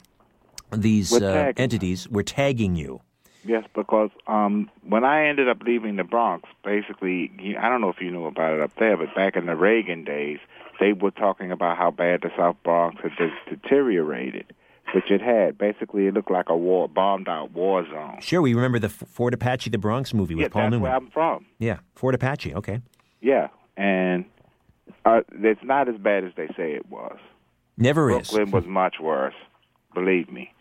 Speaker 2: these uh, entities were tagging you.
Speaker 6: Yes, because um, when I ended up leaving the Bronx, basically, I don't know if you knew about it up there, but back in the Reagan days, they were talking about how bad the South Bronx had de- deteriorated, which it had. Basically, it looked like a war, bombed-out war zone.
Speaker 2: Sure, we remember the Fort Apache, the Bronx movie with
Speaker 6: yeah,
Speaker 2: Paul
Speaker 6: that's
Speaker 2: Newman.
Speaker 6: where I'm from.
Speaker 2: Yeah, Fort Apache, okay.
Speaker 6: Yeah, and uh, it's not as bad as they say it was.
Speaker 2: Never is.
Speaker 6: Brooklyn was much worse, believe me.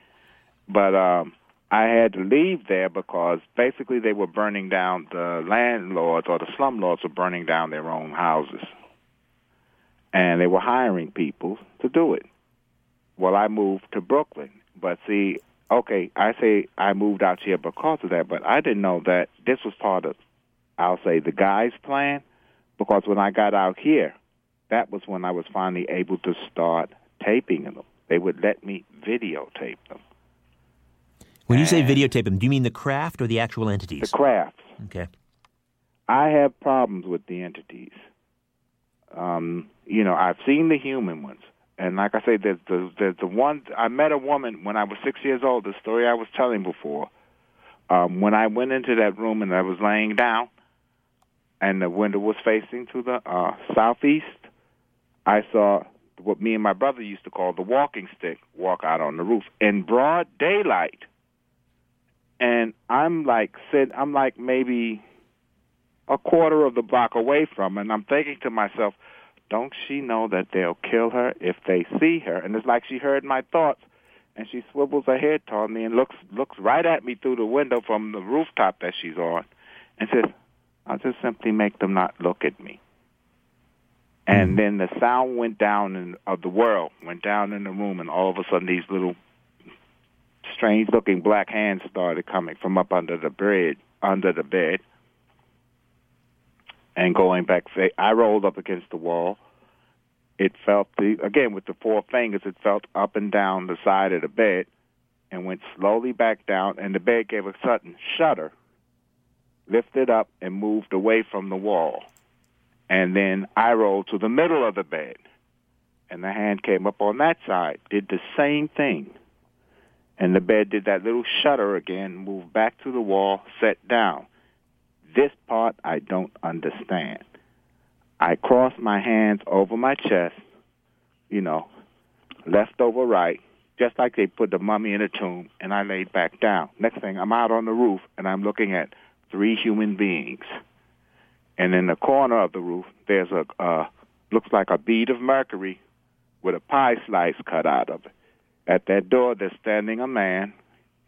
Speaker 6: But um, I had to leave there because basically they were burning down the landlords or the slumlords were burning down their own houses, and they were hiring people to do it. Well, I moved to Brooklyn, but see, okay, I say I moved out here because of that, but I didn't know that this was part of, I'll say, the guy's plan. Because when I got out here, that was when I was finally able to start taping them. They would let me videotape them.
Speaker 2: When you say videotape them, do you mean the craft or the actual entities?
Speaker 6: The crafts.
Speaker 2: Okay.
Speaker 6: I have problems with the entities. Um, you know, I've seen the human ones, and like I say, there's the there's the one. I met a woman when I was six years old. The story I was telling before. Um, when I went into that room and I was laying down, and the window was facing to the uh, southeast, I saw what me and my brother used to call the walking stick walk out on the roof in broad daylight. And I'm like, said, I'm like maybe a quarter of the block away from and I'm thinking to myself, don't she know that they'll kill her if they see her? And it's like she heard my thoughts, and she swivels her head toward me and looks looks right at me through the window from the rooftop that she's on, and says, "I'll just simply make them not look at me." And then the sound went down in, of the world went down in the room, and all of a sudden these little strange looking black hands started coming from up under the bed, under the bed, and going back. I rolled up against the wall. It felt the again with the four fingers. It felt up and down the side of the bed, and went slowly back down. And the bed gave a sudden shudder, lifted up, and moved away from the wall. And then I rolled to the middle of the bed, and the hand came up on that side, did the same thing. And the bed did that little shudder again, moved back to the wall, sat down. This part I don't understand. I crossed my hands over my chest, you know, left over right, just like they put the mummy in a tomb, and I laid back down. Next thing, I'm out on the roof, and I'm looking at three human beings. And in the corner of the roof, there's a uh, looks like a bead of mercury with a pie slice cut out of it. At that door, there's standing a man.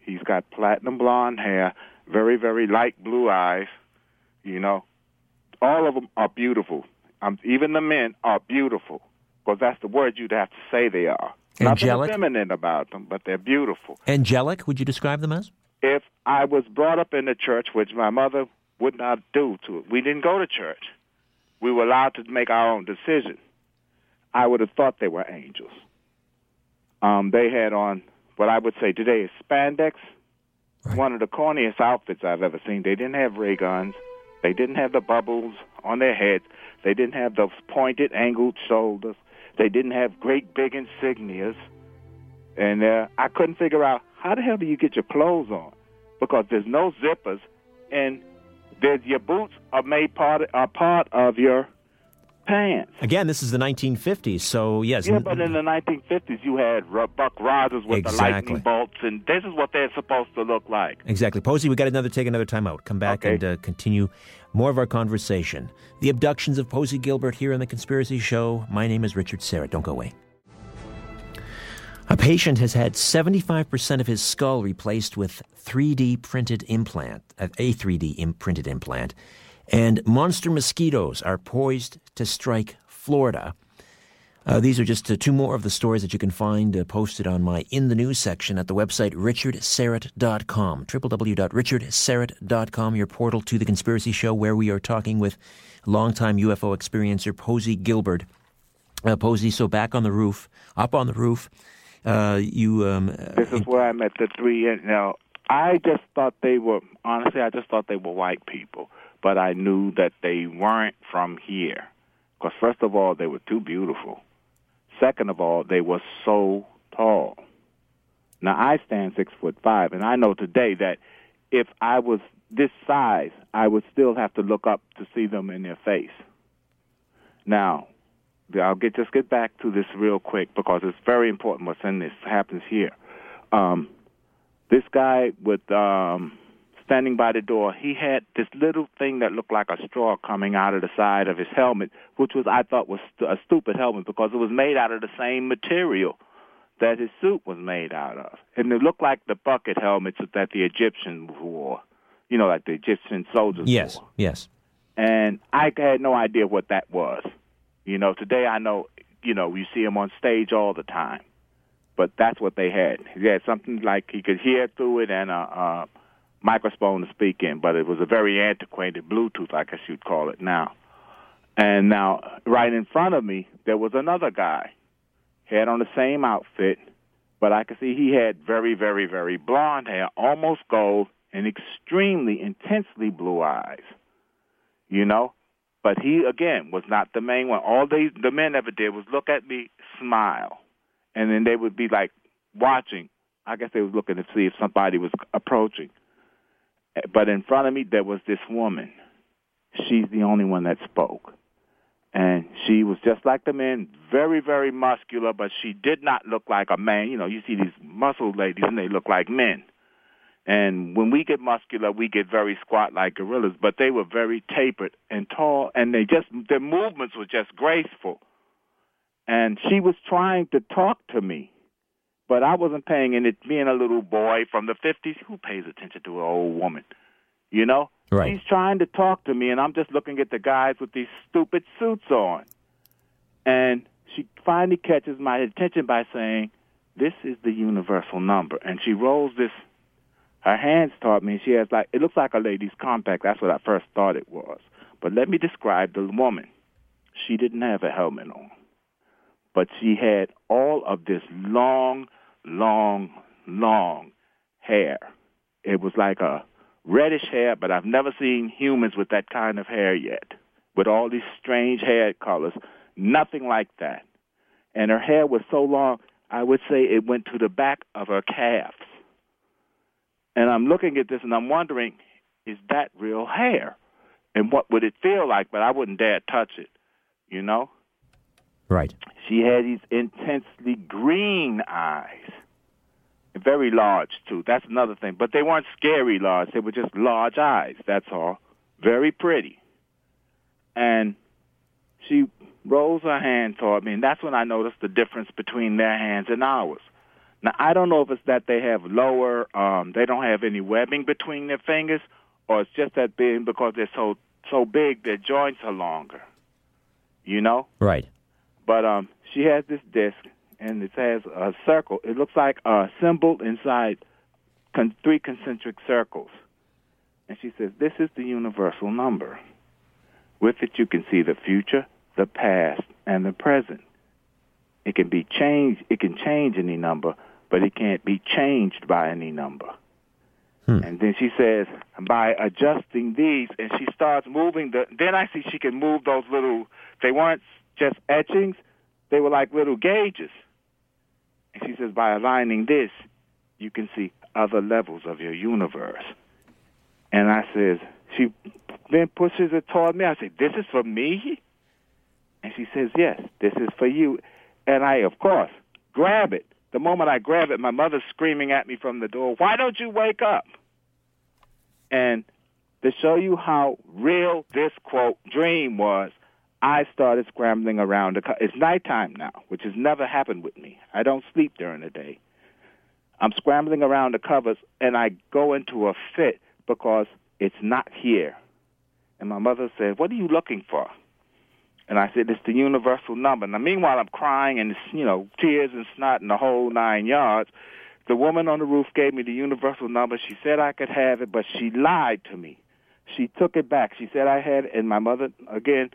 Speaker 6: He's got platinum blonde hair, very, very light blue eyes. You know, all of them are beautiful. Um, even the men are beautiful, because that's the word you'd have to say they are.
Speaker 2: Angelic?
Speaker 6: Nothing feminine about them, but they're beautiful.
Speaker 2: Angelic, would you describe them as?
Speaker 6: If I was brought up in the church, which my mother would not do to it, we didn't go to church. We were allowed to make our own decision. I would have thought they were angels. Um, they had on what I would say today is spandex, right. one of the corniest outfits I've ever seen. They didn't have ray guns. They didn't have the bubbles on their heads. They didn't have those pointed, angled shoulders. They didn't have great big insignias. And uh, I couldn't figure out how the hell do you get your clothes on? Because there's no zippers, and there's your boots are made part are part of your pants.
Speaker 2: Again, this is the 1950s, so yes.
Speaker 6: Yeah, but in the 1950s, you had Buck Rogers with exactly. the lightning bolts, and this is what they're supposed to look like.
Speaker 2: Exactly. Posey, we got another take another time out. Come back
Speaker 6: okay.
Speaker 2: and uh, continue more of our conversation. The abductions of Posey Gilbert here on the Conspiracy Show. My name is Richard Syrett. Don't go away. A patient has had 75% of his skull replaced with 3D printed implant, a 3D imprinted implant and monster mosquitoes are poised to strike Florida. Uh, these are just uh, two more of the stories that you can find uh, posted on my In the News section at the website richardsyrett.com, www.richardsyrett.com, your portal to The Conspiracy Show, where we are talking with longtime UFO experiencer Posey Gilbert. Uh, Posey, so back on the roof, up on the roof, uh, you... Um,
Speaker 6: this is where I met the three, know, I just thought they were, honestly, I just thought they were white people but I knew that they weren't from here. Because first of all, they were too beautiful. Second of all, they were so tall. Now I stand six foot five, and I know today that if I was this size, I would still have to look up to see them in their face. Now, I'll get just get back to this real quick because it's very important what's in this happens here. Um, this guy with um, standing by the door, he had this little thing that looked like a straw coming out of the side of his helmet, which was I thought was st- a stupid helmet because it was made out of the same material that his suit was made out of, and it looked like the bucket helmets that the Egyptians wore. You know, like the Egyptian soldiers
Speaker 2: yes,
Speaker 6: wore.
Speaker 2: Yes,
Speaker 6: And I had no idea what that was. You know, today I know. You know, you see him on stage all the time, but that's what they had. He had something like he could hear through it and a. Uh, microphone to speak in, but it was a very antiquated Bluetooth, I guess you'd call it now. And now, right in front of me, there was another guy. He had on the same outfit, but I could see he had very, very, very blonde hair, almost gold, and extremely intensely blue eyes. You know? But he, again, was not the main one. All they, the men ever did was look at me, smile, and then they would be like watching. I guess they was looking to see if somebody was approaching. But in front of me, there was this woman. She's the only one that spoke. And she was just like the men, very, very muscular, but she did not look like a man. You know, you see these muscle ladies and they look like men. And when we get muscular, we get very squat like gorillas, but they were very tapered and tall, and they just, their movements were just graceful. And she was trying to talk to me but I wasn't paying, and it being a little boy from the 50s, who pays attention to an old woman? You know?
Speaker 2: Right.
Speaker 6: She's trying to talk to me, and I'm just looking at the guys with these stupid suits on. And she finally catches my attention by saying, this is the universal number. And she rolls this, her hands toward me, she has like, it looks like a lady's compact. That's what I first thought it was. But let me describe the woman. She didn't have a helmet on, but she had all of this long, long, long hair. It was like a reddish hair, but I've never seen humans with that kind of hair yet, with all these strange hair colors. Nothing like that. And her hair was so long, I would say it went to the back of her calves. And I'm looking at this and I'm wondering, is that real hair? And what would it feel like? But I wouldn't dare touch it, you know?
Speaker 2: Right.
Speaker 6: She had these intensely green eyes. Very large, too. That's another thing. But they weren't scary large. They were just large eyes, that's all. Very pretty. And she rolls her hand toward me, and that's when I noticed the difference between their hands and ours. Now, I don't know if it's that they have lower, um, they don't have any webbing between their fingers, or it's just that being because they're so so big, their joints are longer. You know?
Speaker 2: Right.
Speaker 6: But um, she has this disc, and it has a circle. It looks like a symbol inside con- three concentric circles. And she says, "This is the universal number. With it, you can see the future, the past, and the present. It can be changed. It can change any number, but it can't be changed by any number."
Speaker 2: Hmm.
Speaker 6: And then she says, by adjusting these, and she starts moving the. Then I see she can move those little. They weren't just etchings; they were like little gauges. And she says, by aligning this, you can see other levels of your universe. And I says, she then pushes it toward me. I say, this is for me? And she says, yes, this is for you. And I, of course, grab it. The moment I grab it, my mother's screaming at me from the door, why don't you wake up? And to show you how real this quote dream was, I started scrambling around. It's nighttime now, which has never happened with me. I don't sleep during the day. I'm scrambling around the covers, and I go into a fit because it's not here. And my mother said, "What are you looking for?" And I said, "It's the universal number." Now, meanwhile, I'm crying and you know tears and snot and the whole nine yards. The woman on the roof gave me the universal number. She said I could have it, but she lied to me. She took it back. She said I had, it, and my mother, again,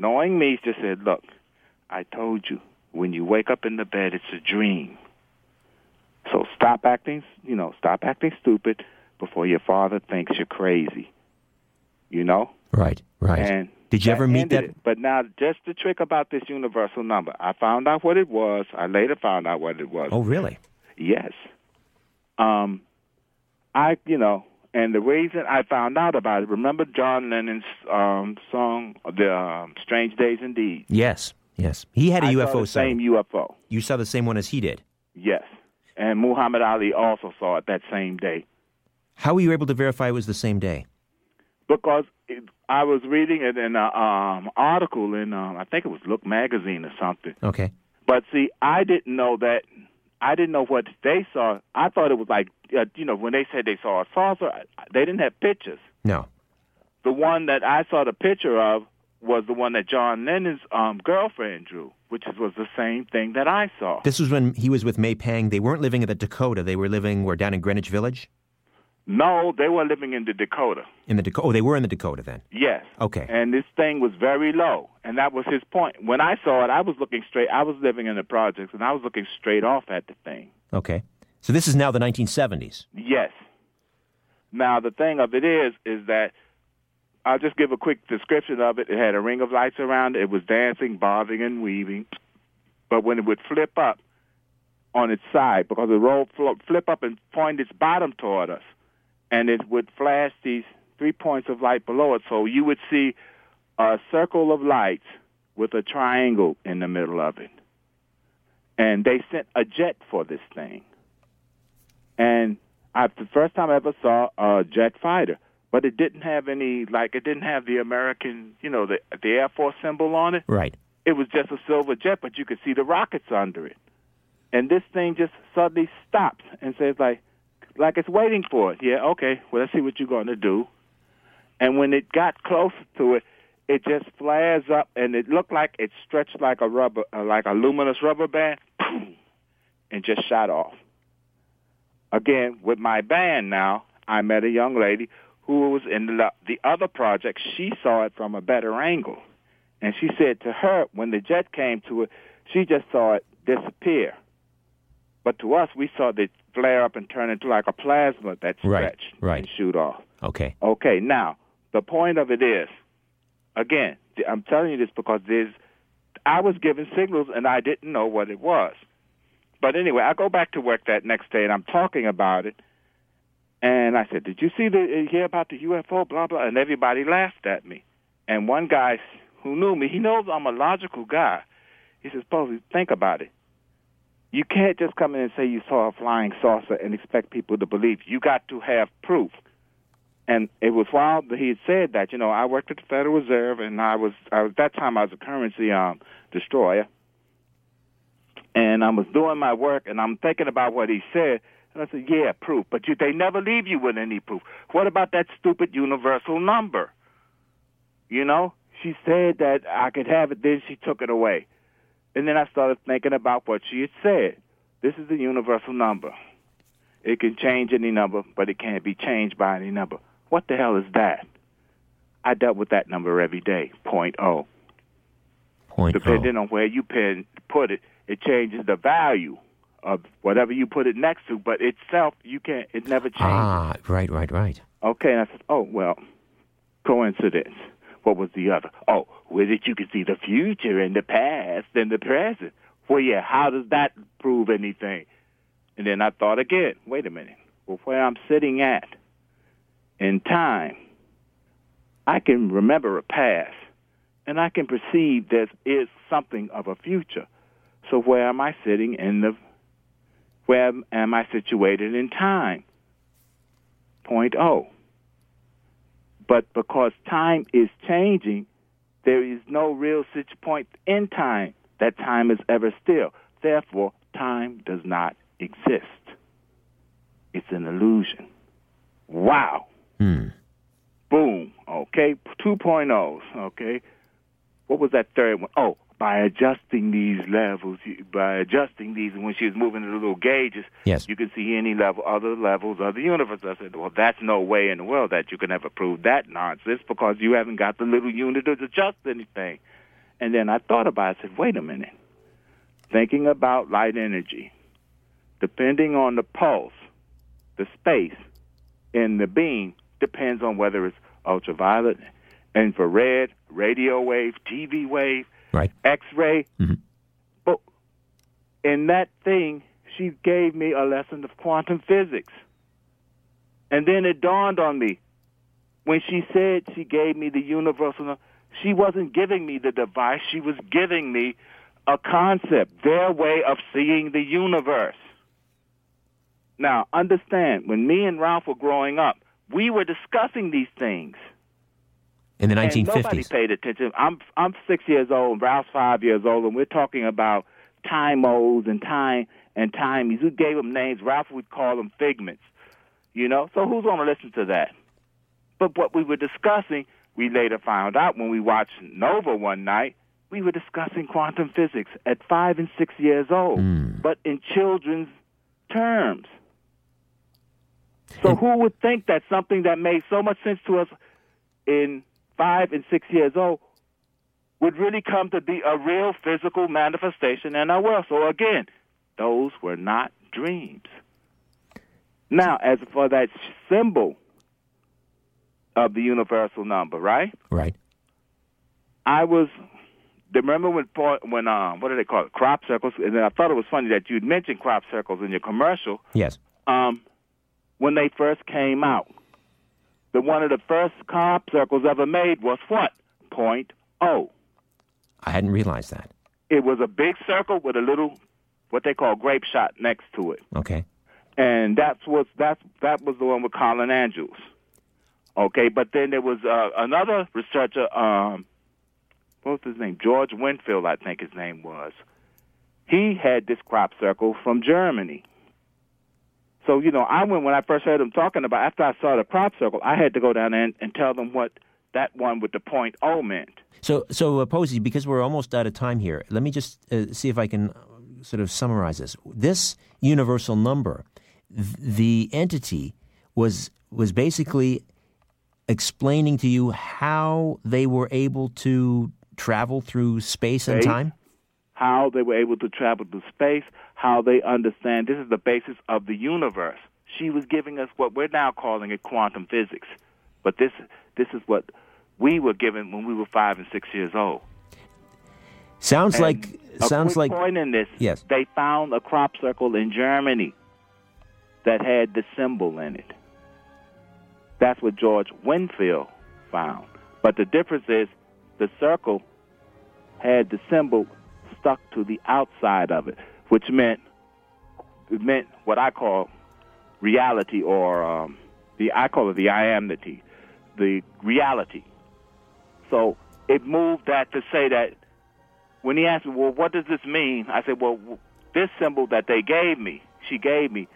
Speaker 6: knowing me, just said, "Look, I told you when you wake up in the bed, it's a dream. So stop acting, you know, stop acting stupid before your father thinks you're crazy. You know."
Speaker 2: Right. Right.
Speaker 6: And
Speaker 2: Did you ever meet that?
Speaker 6: it. But now, just the trick about this universal number, I found out what it was. I later found out what it was.
Speaker 2: Oh, really?
Speaker 6: Yes. Um, I, you know, and the reason I found out about it, remember John Lennon's um, song, "The um, Strange Days Indeed."
Speaker 2: Yes. Yes. He had a
Speaker 6: I
Speaker 2: UFO
Speaker 6: saw the same UFO.
Speaker 2: You saw the same one as he did.
Speaker 6: Yes, and Muhammad Ali also saw it that same day
Speaker 2: How were you able to verify it was the same day?
Speaker 6: because it, I was reading it in an um, article in, um, I think it was Look magazine or something.
Speaker 2: Okay.
Speaker 6: But see, I didn't know that. I didn't know what they saw. I thought it was like, uh, you know, when they said they saw a saucer, they didn't have pictures.
Speaker 2: No.
Speaker 6: The one that I saw the picture of was the one that John Lennon's um, girlfriend drew, which was the same thing that I saw.
Speaker 2: This was when he was with May Pang. They weren't living in the Dakota. They were living where down in Greenwich Village.
Speaker 6: No, they were living in the Dakota.
Speaker 2: In the Dakota. Oh, they were in the Dakota then.
Speaker 6: Yes.
Speaker 2: Okay.
Speaker 6: And this thing was very low, and that was his point. When I saw it, I was looking straight. I was living in the projects, and I was looking straight off at the thing.
Speaker 2: Okay. So this is now the 1970s.
Speaker 6: Yes. Now the thing of it is, is that I'll just give a quick description of it. It had a ring of lights around it. It was dancing, bobbing, and weaving. But when it would flip up on its side, because it rolled fl- flip up and point its bottom toward us, and it would flash these three points of light below it. So you would see a circle of lights with a triangle in the middle of it. And they sent a jet for this thing. And I, the first time I ever saw a jet fighter, but it didn't have any, like, it didn't have the American, you know, the, the Air Force symbol on it.
Speaker 2: Right.
Speaker 6: It was just a silver jet, but you could see the rockets under it. And this thing just suddenly stops and says, like, like it's waiting for it. Yeah, okay, well, let's see what you're going to do. And when it got close to it, it just flares up, and it looked like it stretched like a rubber, uh, like a luminous rubber band. And just shot off. Again, with my band now, I met a young lady who was in the, the other project. She saw it from a better angle. And she said to her, when the jet came to it, she just saw it disappear. But to us, we saw it flare up and turn into like a plasma that stretched
Speaker 2: Right, right.
Speaker 6: and shoot off.
Speaker 2: Okay.
Speaker 6: Okay, now the point of it is, again, I'm telling you this because there's, I was given signals and I didn't know what it was. But anyway, I go back to work that next day and I'm talking about it, and I said, "Did you see the uh, hear about the UFO?" Blah blah, and everybody laughed at me. And one guy who knew me, he knows I'm a logical guy. He says, "Posey, think about it. You can't just come in and say you saw a flying saucer and expect people to believe. You got to have proof." And it was while he had said that, you know, I worked at the Federal Reserve, and I was, I was at that time I was a currency um, destroyer, and I was doing my work, and I'm thinking about what he said, and I said, yeah, proof, but you, they never leave you with any proof. What about that stupid universal number? You know, she said that I could have it, then she took it away, and then I started thinking about what she had said. This is the universal number. It can change any number, but it can't be changed by any number. What the hell is that? I dealt with that number every day, point oh.
Speaker 2: Point
Speaker 6: Depending on where you pin, put it, it changes the value of whatever you put it next to, but itself, you can't, it never changes.
Speaker 2: Ah, right, right, right.
Speaker 6: Okay, and I said, oh, well, coincidence. What was the other? Oh, well, that you can see the future and the past and the present. Well, yeah, how does that prove anything? And then I thought again, wait a minute. Well, where I'm sitting at in time, I can remember a past, and I can perceive there is something of a future. So where am I sitting in the, where am I situated in time? Point O. But because time is changing, there is no real such point in time that time is ever still. Therefore, time does not exist. It's an illusion. Wow.
Speaker 2: Hmm.
Speaker 6: Boom. Okay. 2.0s. Okay. What was that third one? Oh, by adjusting these levels, by adjusting these, when she was moving the little gauges,
Speaker 2: Yes.
Speaker 6: you can see any level, other levels of the universe. I said, well, that's no way in the world that you can ever prove that nonsense because you haven't got the little unit to adjust anything. And then I thought about it. I said, wait a minute. Thinking about light energy, depending on the pulse, the space in the beam depends on whether it's ultraviolet, infrared, radio wave, TV wave,
Speaker 2: Right.
Speaker 6: X-ray.
Speaker 2: Mhm.
Speaker 6: But in that thing, she gave me a lesson of quantum physics. And then it dawned on me when she said she gave me the universal. She wasn't giving me the device. She was giving me a concept, their way of seeing the universe. Now, understand, when me and Ralph were growing up, we were discussing these things.
Speaker 2: In the
Speaker 6: And nobody
Speaker 2: 1950s.
Speaker 6: paid attention. I'm I'm six years old, and Ralph's five years old, and we're talking about time modes and time and timies. We gave them names. Ralph would call them figments. You know, so who's going to listen to that? But what we were discussing, we later found out when we watched Nova one night, we were discussing quantum physics at five and six years old,
Speaker 2: Mm.
Speaker 6: but in children's terms. So who would think that something that made so much sense to us in five and six years old would really come to be a real physical manifestation in our world? So again, those were not dreams. Now, as for that symbol of the universal number, right?
Speaker 2: Right.
Speaker 6: I was. Remember when when um what do they call it crop circles? And then I thought it was funny that you'd mentioned crop circles in your commercial.
Speaker 2: Yes.
Speaker 6: Um, when they first came out, the one of the first crop circles ever made was what? Point O.
Speaker 2: I hadn't realized that.
Speaker 6: It was a big circle with a little what they call grape shot next to it.
Speaker 2: Okay.
Speaker 6: and that's what that's that was the one with Colin Andrews. Okay, but then there was uh, another researcher, um, what was his name? George Wingfield, I think his name was. He had this crop circle from Germany. So you know, I went when I first heard him talking about. After I saw the crop circle, I had to go down there and, and tell them what that one with the point O meant.
Speaker 2: So, so uh, Posey, because we're almost out of time here, let me just uh, see if I can sort of summarize this. This universal number, th- the entity was was basically explaining to you how they were able to travel through space and time.
Speaker 6: how they were able to travel through space, how they understand this is the basis of the universe. She was giving us what we're now calling it quantum physics, but this this is what we were given when we were five and six years old.
Speaker 2: Sounds
Speaker 6: And
Speaker 2: like
Speaker 6: a
Speaker 2: sounds
Speaker 6: quick
Speaker 2: like
Speaker 6: point in this.
Speaker 2: Yes.
Speaker 6: they found a crop circle in Germany that had the symbol in it. That's what George Wingfield found. But the difference is the circle had the symbol stuck to the outside of it, which meant it meant what I call reality or um, the I call it the I amity, the reality. So it moved that to say that when he asked me, well, what does this mean? I said, well, this symbol that they gave me, she gave me,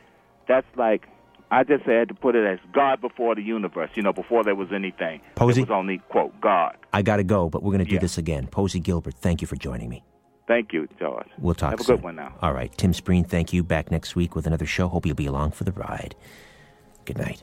Speaker 6: that's like, I just had to put it as God before the universe, you know, before there was anything.
Speaker 2: Posey?
Speaker 6: It was only, quote, God.
Speaker 2: I got to go, but we're going to do
Speaker 6: Yeah.
Speaker 2: this again. Posey Gilbert, thank you for joining me.
Speaker 6: Thank you, George.
Speaker 2: We'll talk
Speaker 6: Have a
Speaker 2: soon.
Speaker 6: good one now.
Speaker 2: All right, Tim Spreen, thank you. Back next week with another show. Hope you'll be along for the ride. Good night.